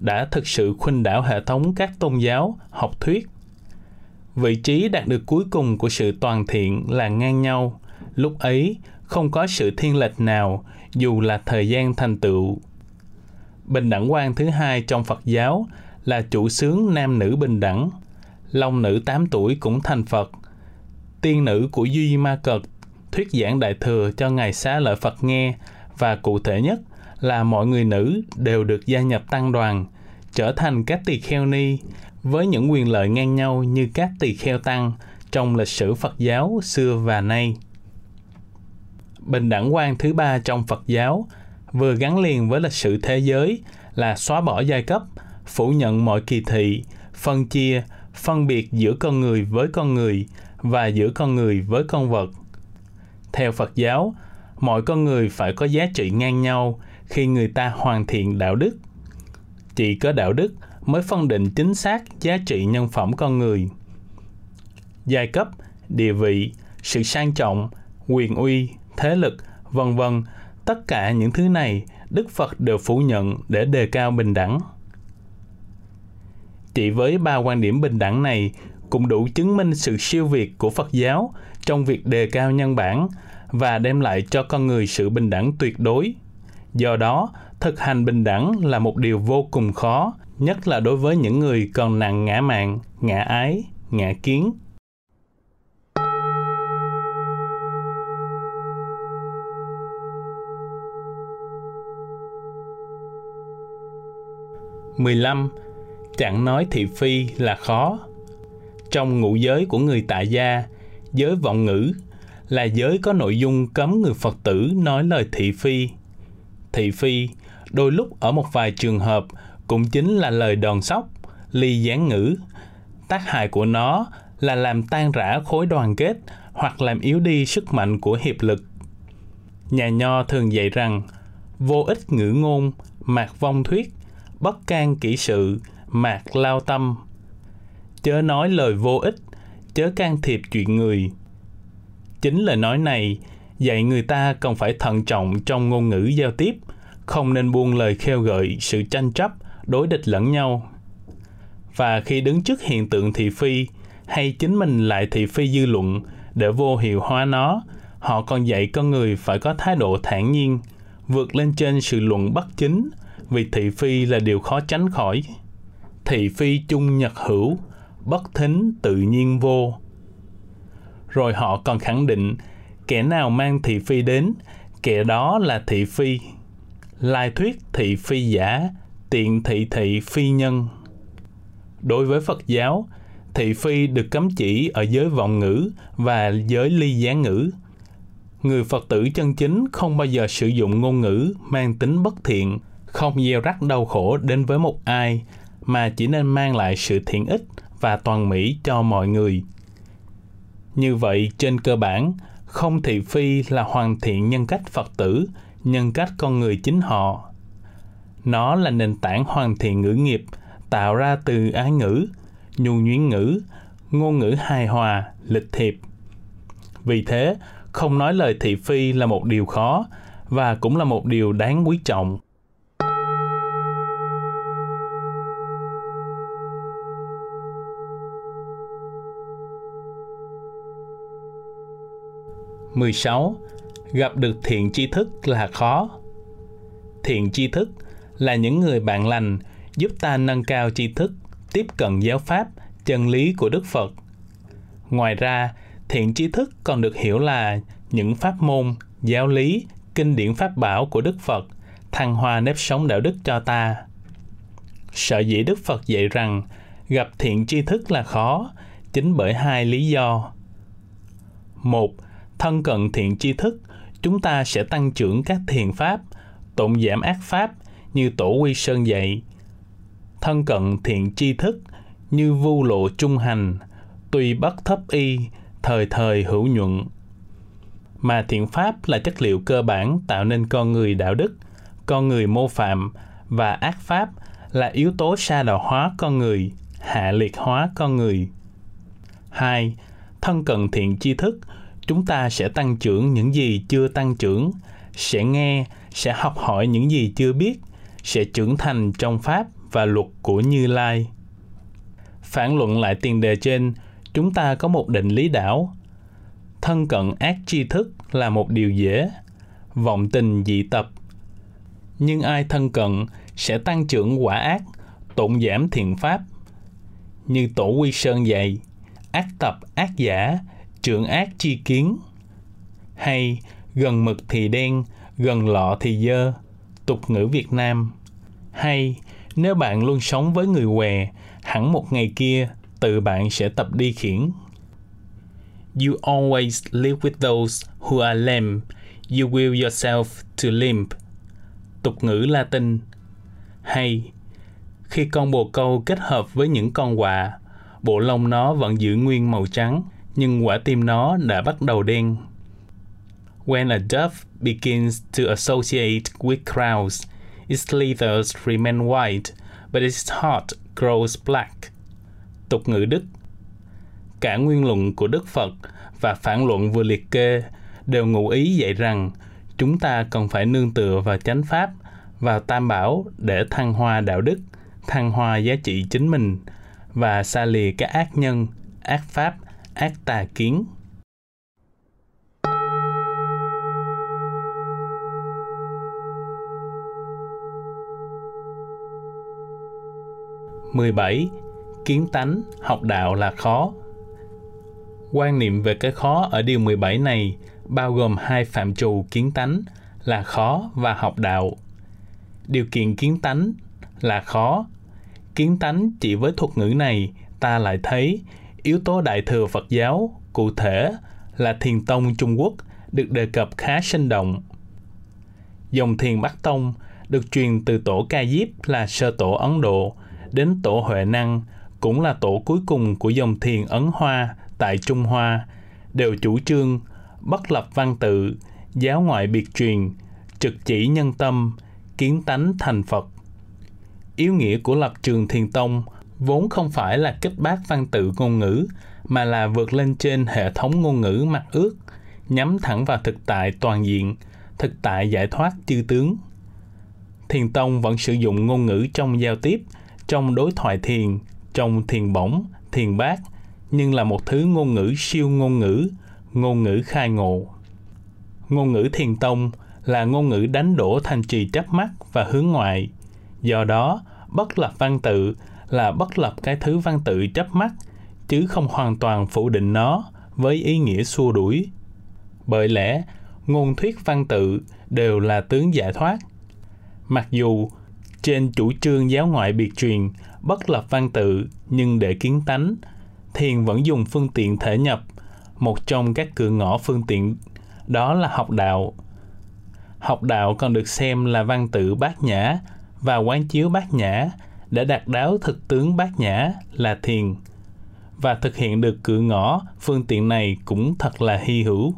đã thực sự khuynh đảo hệ thống các tôn giáo, học thuyết. Vị trí đạt được cuối cùng của sự toàn thiện là ngang nhau, lúc ấy không có sự thiên lệch nào dù là thời gian thành tựu. Bình đẳng quan thứ hai trong Phật giáo là chủ sướng nam nữ bình đẳng. Long nữ 8 tuổi cũng thành Phật. Tiên nữ của Duy Ma Cật thuyết giảng đại thừa cho ngài xá lợi Phật nghe và cụ thể nhất là mọi người nữ đều được gia nhập tăng đoàn, trở thành các tỳ kheo ni với những quyền lợi ngang nhau như các tỳ kheo tăng trong lịch sử Phật giáo xưa và nay. Bình đẳng quan thứ ba trong Phật giáo vừa gắn liền với lịch sử thế giới là xóa bỏ giai cấp, phủ nhận mọi kỳ thị, phân chia, phân biệt giữa con người với con người và giữa con người với con vật. Theo Phật giáo, mọi con người phải có giá trị ngang nhau khi người ta hoàn thiện đạo đức. Chỉ có đạo đức mới phân định chính xác giá trị nhân phẩm con người. Giai cấp, địa vị, sự sang trọng, quyền uy, thế lực, vân vân, tất cả những thứ này Đức Phật đều phủ nhận để đề cao bình đẳng. Chỉ với ba quan điểm bình đẳng này cũng đủ chứng minh sự siêu việt của Phật giáo trong việc đề cao nhân bản và đem lại cho con người sự bình đẳng tuyệt đối. Do đó, thực hành bình đẳng là một điều vô cùng khó, nhất là đối với những người còn nặng ngã mạn, ngã ái, ngã kiến. mười lăm Chẳng nói thị phi là khó. Trong ngũ giới của người tại gia, giới vọng ngữ là giới có nội dung cấm người Phật tử nói lời thị phi. Thị phi đôi lúc ở một vài trường hợp cũng chính là lời đòn sóc, ly gián ngữ. Tác hại của nó là làm tan rã khối đoàn kết hoặc làm yếu đi sức mạnh của hiệp lực. Nhà nho thường dạy rằng vô ích ngữ ngôn, mạc vong thuyết, bất can kỹ sự, mạc lao tâm. Chớ nói lời vô ích, chớ can thiệp chuyện người. Chính lời nói này dạy người ta cần phải thận trọng trong ngôn ngữ giao tiếp, không nên buông lời khêu gợi sự tranh chấp, đối địch lẫn nhau. Và khi đứng trước hiện tượng thị phi, hay chính mình lại thị phi dư luận để vô hiệu hóa nó, họ còn dạy con người phải có thái độ thản nhiên, vượt lên trên sự luận bất chính, vì thị phi là điều khó tránh khỏi. Thị phi chung nhật hữu, bất thính tự nhiên vô. Rồi họ còn khẳng định, kẻ nào mang thị phi đến, kẻ đó là thị phi. Lai thuyết thị phi giả, tiện thị thị phi nhân. Đối với Phật giáo, thị phi được cấm chỉ ở giới vọng ngữ và giới ly gián ngữ. Người Phật tử chân chính không bao giờ sử dụng ngôn ngữ mang tính bất thiện, không gieo rắc đau khổ đến với một ai, mà chỉ nên mang lại sự thiện ích và toàn mỹ cho mọi người. Như vậy, trên cơ bản, không thị phi là hoàn thiện nhân cách Phật tử, nhân cách con người chính họ. Nó là nền tảng hoàn thiện ngữ nghiệp, tạo ra từ ái ngữ, nhu nhuyễn ngữ, ngôn ngữ hài hòa, lịch thiệp. Vì thế, không nói lời thị phi là một điều khó và cũng là một điều đáng quý trọng. Mười sáu Gặp được thiện tri thức là khó. Thiện tri thức là những người bạn lành giúp ta nâng cao tri thức, tiếp cận giáo pháp, chân lý của Đức Phật. Ngoài ra, thiện tri thức còn được hiểu là những pháp môn, giáo lý, kinh điển pháp bảo của Đức Phật, thăng hoa nếp sống đạo đức cho ta. Sở dĩ Đức Phật dạy rằng gặp thiện tri thức là khó, chính bởi hai lý do. Một, thân cận thiện tri thức, chúng ta sẽ tăng trưởng các thiền pháp, tụng giảm ác pháp như Tổ Quy Sơn dạy. Thân cận thiện tri thức như vu lộ trung hành, tùy bất thấp y, thời thời hữu nhuận. Mà thiện pháp là chất liệu cơ bản tạo nên con người đạo đức, con người mô phạm và ác pháp là yếu tố sa đạo hóa con người, hạ liệt hóa con người. 2. Thân cận thiện tri thức, chúng ta sẽ tăng trưởng những gì chưa tăng trưởng, sẽ nghe, sẽ học hỏi những gì chưa biết, sẽ trưởng thành trong pháp và luật của Như Lai. Phản luận lại tiền đề trên, chúng ta có một định lý đảo. thân cận ác tri thức là một điều dễ, vọng tình dị tập. Nhưng ai thân cận sẽ tăng trưởng quả ác, tụng giảm thiện pháp. Như Tổ Quy Sơn dạy, ác tập ác giả, trưởng ác chi kiến. Hay gần mực thì đen, gần lọ thì dơ, tục ngữ Việt Nam. Hay nếu bạn luôn sống với người què, hẳn một ngày kia tự bạn sẽ tập đi khiển. You always live with those who are lame. You will yourself to limp. Tục ngữ Latin. Hay khi con bồ câu kết hợp với những con quạ, bộ lông nó vẫn giữ nguyên màu trắng, nhưng quả tim nó đã bắt đầu đen. When a dove begins to associate with crowds, its leathers remain white, but its heart grows black. Tục ngữ Đức Cả nguyên luận của Đức Phật và phản luận vừa liệt kê đều ngụ ý dạy rằng chúng ta cần phải nương tựa vào chánh pháp, vào tam bảo để thăng hoa đạo đức, thăng hoa giá trị chính mình và xa lìa các ác nhân, ác pháp, ác tà kiến. mười bảy Kiến tánh, học đạo là khó. Quan niệm về cái khó ở điều 17 này bao gồm hai phạm trù kiến tánh là khó và học đạo. Điều kiện kiến tánh là khó. Kiến tánh chỉ với thuật ngữ này ta lại thấy yếu tố đại thừa Phật giáo, cụ thể là thiền tông Trung Quốc, được đề cập khá sinh động. Dòng thiền Bắc Tông được truyền từ tổ Ca Diếp là sơ tổ Ấn Độ đến tổ Huệ Năng, cũng là tổ cuối cùng của dòng thiền Ấn Hoa tại Trung Hoa, đều chủ trương bất lập văn tự, giáo ngoại biệt truyền, trực chỉ nhân tâm, kiến tánh thành Phật. Yếu nghĩa của lập trường thiền tông vốn không phải là kích bác văn tự ngôn ngữ, mà là vượt lên trên hệ thống ngôn ngữ mặt ước, nhắm thẳng vào thực tại toàn diện, thực tại giải thoát chư tướng. Thiền tông vẫn sử dụng ngôn ngữ trong giao tiếp, trong đối thoại thiền, trong thiền bổng, thiền bát, nhưng là một thứ ngôn ngữ siêu ngôn ngữ, ngôn ngữ khai ngộ. Ngôn ngữ thiền tông là ngôn ngữ đánh đổ thành trì chấp mắt và hướng ngoại. Do đó, bất lập văn tự là bất lập cái thứ văn tự chấp mắt, chứ không hoàn toàn phủ định nó với ý nghĩa xua đuổi. Bởi lẽ, ngôn thuyết văn tự đều là tướng giải thoát. Mặc dù trên chủ trương giáo ngoại biệt truyền bất lập văn tự nhưng để kiến tánh, thiền vẫn dùng phương tiện thể nhập, một trong các cửa ngõ phương tiện đó là học đạo. Học đạo còn được xem là văn tự bát nhã và quán chiếu bát nhã để đạt đáo thực tướng bát nhã là thiền. Và thực hiện được cửa ngõ phương tiện này cũng thật là hy hữu.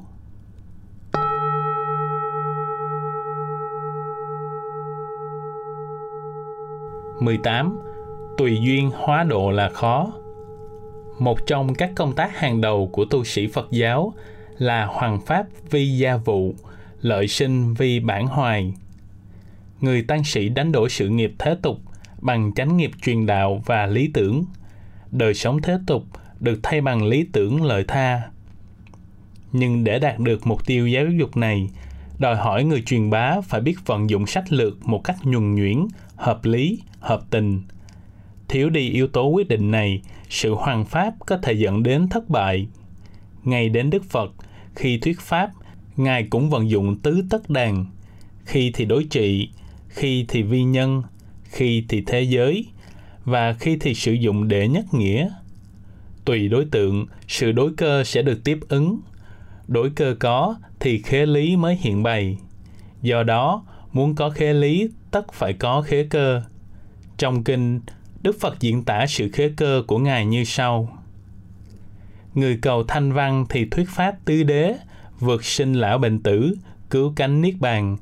mười tám Tùy duyên hóa độ là khó. Một trong các công tác hàng đầu của tu sĩ Phật giáo là hoàng pháp vi gia vụ, lợi sinh vi bản hoài. Người tăng sĩ đánh đổi sự nghiệp thế tục bằng chánh nghiệp truyền đạo và lý tưởng. Đời sống thế tục được thay bằng lý tưởng lợi tha. Nhưng để đạt được mục tiêu giáo dục này, đòi hỏi người truyền bá phải biết vận dụng sách lược một cách nhuần nhuyễn, hợp lý, hợp tình. Thiếu đi yếu tố quyết định này, sự hoàn pháp có thể dẫn đến thất bại. Ngay đến Đức Phật, khi thuyết pháp, Ngài cũng vận dụng tứ tất đàn, khi thì đối trị, khi thì vi nhân, khi thì thế giới, và khi thì sử dụng để nhất nghĩa. Tùy đối tượng, sự đối cơ sẽ được tiếp ứng. Đối cơ có thì khế lý mới hiện bày. Do đó, muốn có khế lý tất phải có khế cơ. Trong kinh, Đức Phật diễn tả sự khế cơ của Ngài như sau. Người cầu thanh văn thì thuyết pháp tứ đế, vượt sinh lão bệnh tử, cứu cánh niết bàn.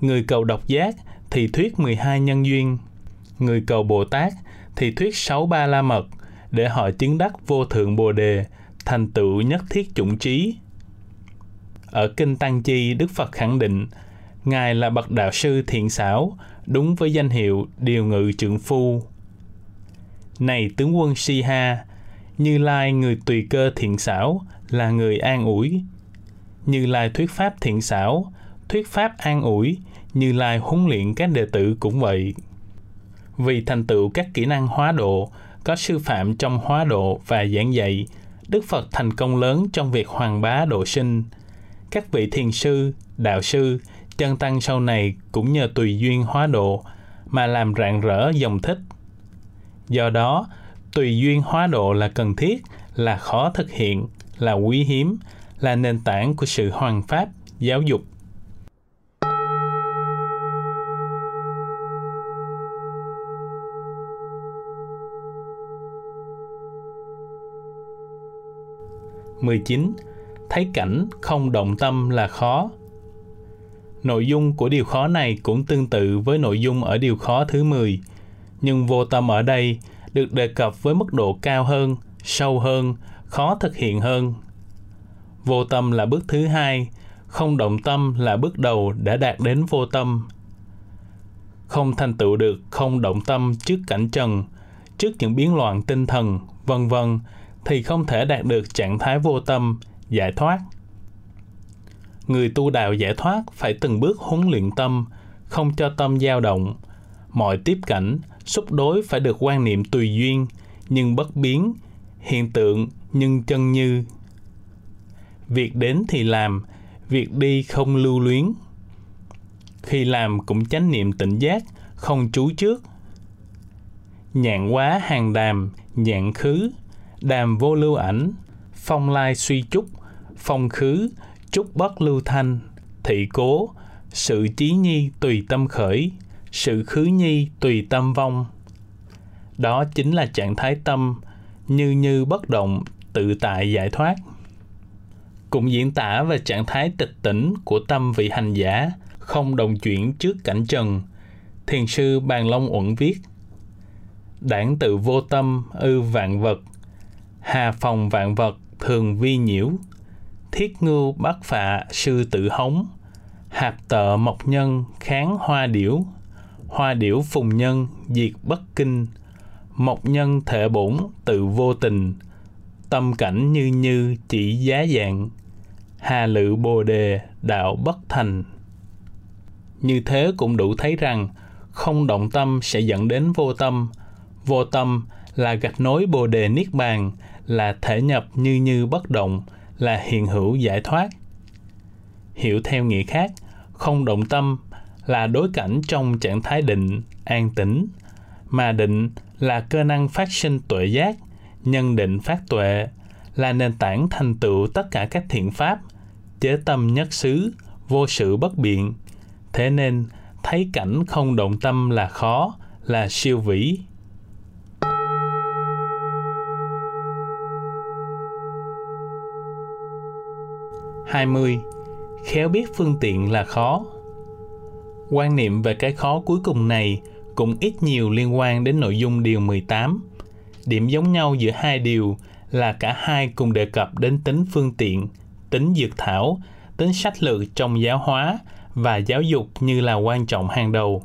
Người cầu độc giác thì thuyết 12 nhân duyên. Người cầu Bồ Tát thì thuyết sáu ba la mật để họ chứng đắc vô thượng Bồ đề, thành tựu nhất thiết chủng trí. Ở Kinh Tăng Chi, Đức Phật khẳng định, Ngài là bậc đạo sư thiện xảo, đúng với danh hiệu điều ngự trượng phu. Này tướng quân Si Ha, Như Lai người tùy cơ thiện xảo là người an ủi. Như Lai thuyết pháp thiện xảo, thuyết pháp an ủi, như Lai huấn luyện các đệ tử cũng vậy. Vì thành tựu các kỹ năng hóa độ, có sư phạm trong hóa độ và giảng dạy, Đức Phật thành công lớn trong việc hoàng bá độ sinh. Các vị thiền sư, đạo sư, chân tăng sau này cũng nhờ tùy duyên hóa độ mà làm rạng rỡ dòng thích. Do đó, tùy duyên hóa độ là cần thiết, là khó thực hiện, là quý hiếm, là nền tảng của sự hoàn pháp, giáo dục. Mười chín thấy cảnh không động tâm là khó nội dung của điều khó này cũng tương tự với nội dung ở điều khó thứ 10, nhưng vô tâm ở đây được đề cập với mức độ cao hơn, sâu hơn, khó thực hiện hơn. Vô tâm là bước thứ hai, không động tâm là bước đầu đã đạt đến vô tâm. Không thành tựu được không động tâm trước cảnh trần, trước những biến loạn tinh thần, vân vân thì không thể đạt được trạng thái vô tâm, giải thoát. Người tu đạo giải thoát phải từng bước huấn luyện tâm, không cho tâm dao động. Mọi tiếp cảnh, xúc đối phải được quan niệm tùy duyên, nhưng bất biến, hiện tượng nhưng chân như. Việc đến thì làm, việc đi không lưu luyến. Khi làm cũng chánh niệm tỉnh giác, không chú trước. Nhạn quá hàng đàm, nhạn khứ, đàm vô lưu ảnh, phong lai suy trúc, phong khứ, trúc bất lưu thanh, thị cố, sự trí nhi tùy tâm khởi, sự khứ nhi tùy tâm vong. Đó chính là trạng thái tâm như như bất động, tự tại giải thoát. Cũng diễn tả về trạng thái tịch tỉnh của tâm vị hành giả, không đồng chuyển trước cảnh trần. Thiền sư Bàn Long Uẩn viết Đảng tự vô tâm ư vạn vật, hà phòng vạn vật thường vi nhiễu, thiết ngưu bát phạ sư tự hống, hạt tợ mộc nhân kháng hoa điểu, hoa điểu phùng nhân diệt bất kinh, mộc nhân thể bổn tự vô tình, tâm cảnh như như chỉ giá dạng, hà lự bồ đề đạo bất thành. Như thế cũng đủ thấy rằng không động tâm sẽ dẫn đến vô tâm, vô tâm là gạch nối bồ đề niết bàn, là thể nhập như như bất động, là hiện hữu giải thoát. Hiểu theo nghĩa khác, không động tâm là đối cảnh trong trạng thái định, an tĩnh, mà định là cơ năng phát sinh tuệ giác, nhân định phát tuệ, là nền tảng thành tựu tất cả các thiện pháp, chế tâm nhất xứ, vô sự bất biện. Thế nên, thấy cảnh không động tâm là khó, là siêu vĩ, 20. Khéo biết phương tiện là khó. Quan niệm về cái khó cuối cùng này cũng ít nhiều liên quan đến nội dung điều 18. Điểm giống nhau giữa hai điều là cả hai cùng đề cập đến tính phương tiện, tính dược thảo, tính sách lược trong giáo hóa và giáo dục như là quan trọng hàng đầu.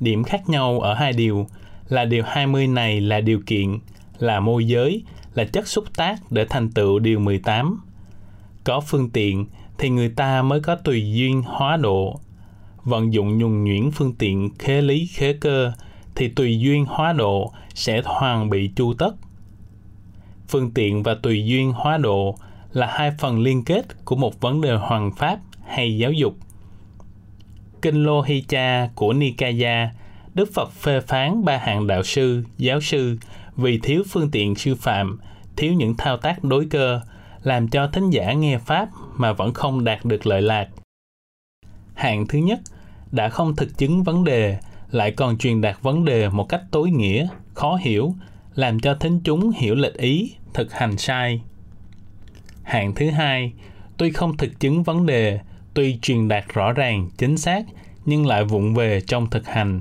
Điểm khác nhau ở hai điều là điều 20 này là điều kiện, là môi giới, là chất xúc tác để thành tựu điều 18 có phương tiện thì người ta mới có tùy duyên hóa độ. Vận dụng nhuần nhuyễn phương tiện khế lý khế cơ thì tùy duyên hóa độ sẽ hoàn bị chu tất. Phương tiện và tùy duyên hóa độ là hai phần liên kết của một vấn đề hoàn pháp hay giáo dục. Kinh Lô Hy Cha của Nikaya, Đức Phật phê phán ba hạng đạo sư, giáo sư vì thiếu phương tiện sư phạm, thiếu những thao tác đối cơ, làm cho thính giả nghe pháp mà vẫn không đạt được lợi lạc. Hạng thứ nhất đã không thực chứng vấn đề lại còn truyền đạt vấn đề một cách tối nghĩa, khó hiểu, làm cho thính chúng hiểu lệch ý, thực hành sai. Hạng thứ hai, tuy không thực chứng vấn đề, tuy truyền đạt rõ ràng, chính xác, nhưng lại vụng về trong thực hành.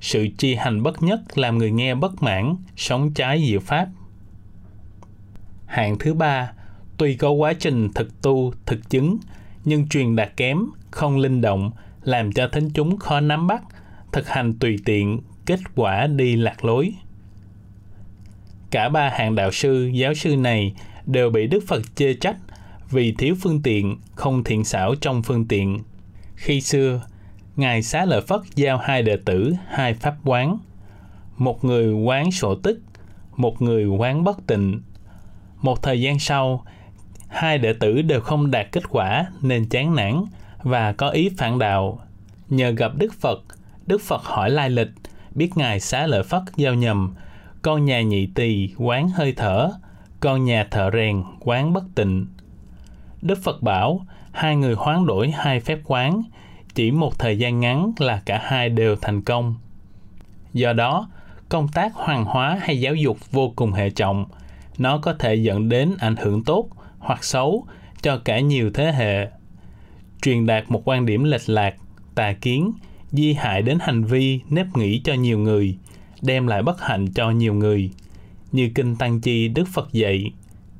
Sự chi hành bất nhất làm người nghe bất mãn, sống trái diệu pháp. Hạng thứ ba, Tuy có quá trình thực tu, thực chứng, nhưng truyền đạt kém, không linh động, làm cho thính chúng khó nắm bắt, thực hành tùy tiện, kết quả đi lạc lối. Cả ba hạng đạo sư, giáo sư này đều bị Đức Phật chê trách vì thiếu phương tiện, không thiện xảo trong phương tiện. Khi xưa, Ngài Xá Lợi Phất giao hai đệ tử hai pháp quán. Một người quán sổ tức, một người quán bất tịnh. Một thời gian sau, hai đệ tử đều không đạt kết quả nên chán nản và có ý phản đạo. Nhờ gặp Đức Phật, Đức Phật hỏi lai lịch, biết Ngài Xá Lợi Phất giao nhầm, con nhà nhị tỳ quán hơi thở, con nhà thợ rèn quán bất tịnh. Đức Phật bảo, hai người hoán đổi hai phép quán, chỉ một thời gian ngắn là cả hai đều thành công. Do đó, công tác hoàng hóa hay giáo dục vô cùng hệ trọng. Nó có thể dẫn đến ảnh hưởng tốt hoặc xấu cho cả nhiều thế hệ. Truyền đạt một quan điểm lệch lạc, tà kiến, di hại đến hành vi, nếp nghĩ cho nhiều người, đem lại bất hạnh cho nhiều người. Như Kinh Tăng Chi Đức Phật dạy,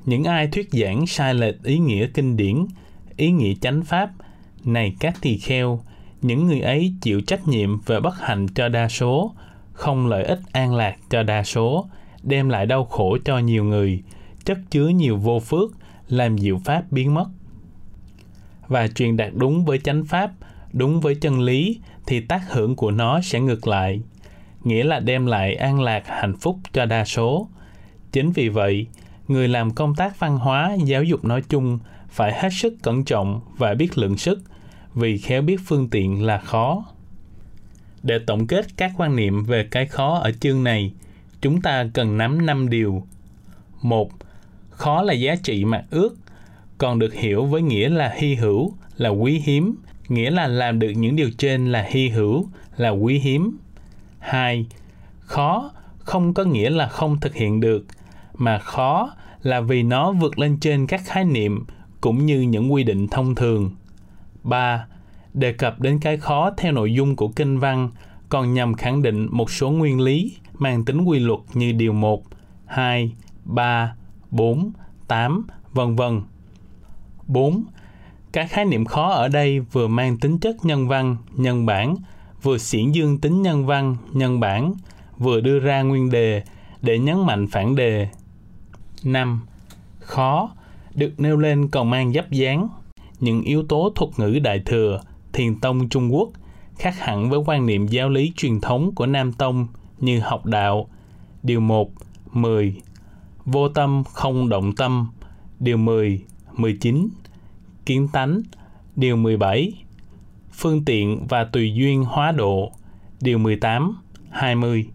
những ai thuyết giảng sai lệch ý nghĩa kinh điển, ý nghĩa chánh pháp, này các tỳ kheo, những người ấy chịu trách nhiệm về bất hạnh cho đa số, không lợi ích an lạc cho đa số, đem lại đau khổ cho nhiều người, chất chứa nhiều vô phước, làm diệu pháp biến mất. Và truyền đạt đúng với chánh pháp, đúng với chân lý thì tác hưởng của nó sẽ ngược lại, nghĩa là đem lại an lạc hạnh phúc cho đa số. Chính vì vậy, người làm công tác văn hóa, giáo dục nói chung phải hết sức cẩn trọng và biết lượng sức, vì khéo biết phương tiện là khó. Để tổng kết các quan niệm về cái khó ở chương này, chúng ta cần nắm 5 điều. một Khó là giá trị mà ước, còn được hiểu với nghĩa là hy hữu, là quý hiếm, nghĩa là làm được những điều trên là hy hữu, là quý hiếm. hai Khó không có nghĩa là không thực hiện được, mà khó là vì nó vượt lên trên các khái niệm cũng như những quy định thông thường. 3. Đề cập đến cái khó theo nội dung của kinh văn còn nhằm khẳng định một số nguyên lý mang tính quy luật như điều 1, 2, 3, 4, 8, vân vân. 4. Các khái niệm khó ở đây vừa mang tính chất nhân văn, nhân bản, vừa xiển dương tính nhân văn, nhân bản, vừa đưa ra nguyên đề để nhấn mạnh phản đề. 5. Khó được nêu lên còn mang dấp dáng những yếu tố thuật ngữ đại thừa, thiền tông Trung Quốc khác hẳn với quan niệm giáo lý truyền thống của Nam Tông như học đạo. Điều 1, 10. Vô tâm không động tâm. Điều 10, 19. Kiến tánh. Điều 17. Phương tiện và tùy duyên hóa độ. Điều 18, 20.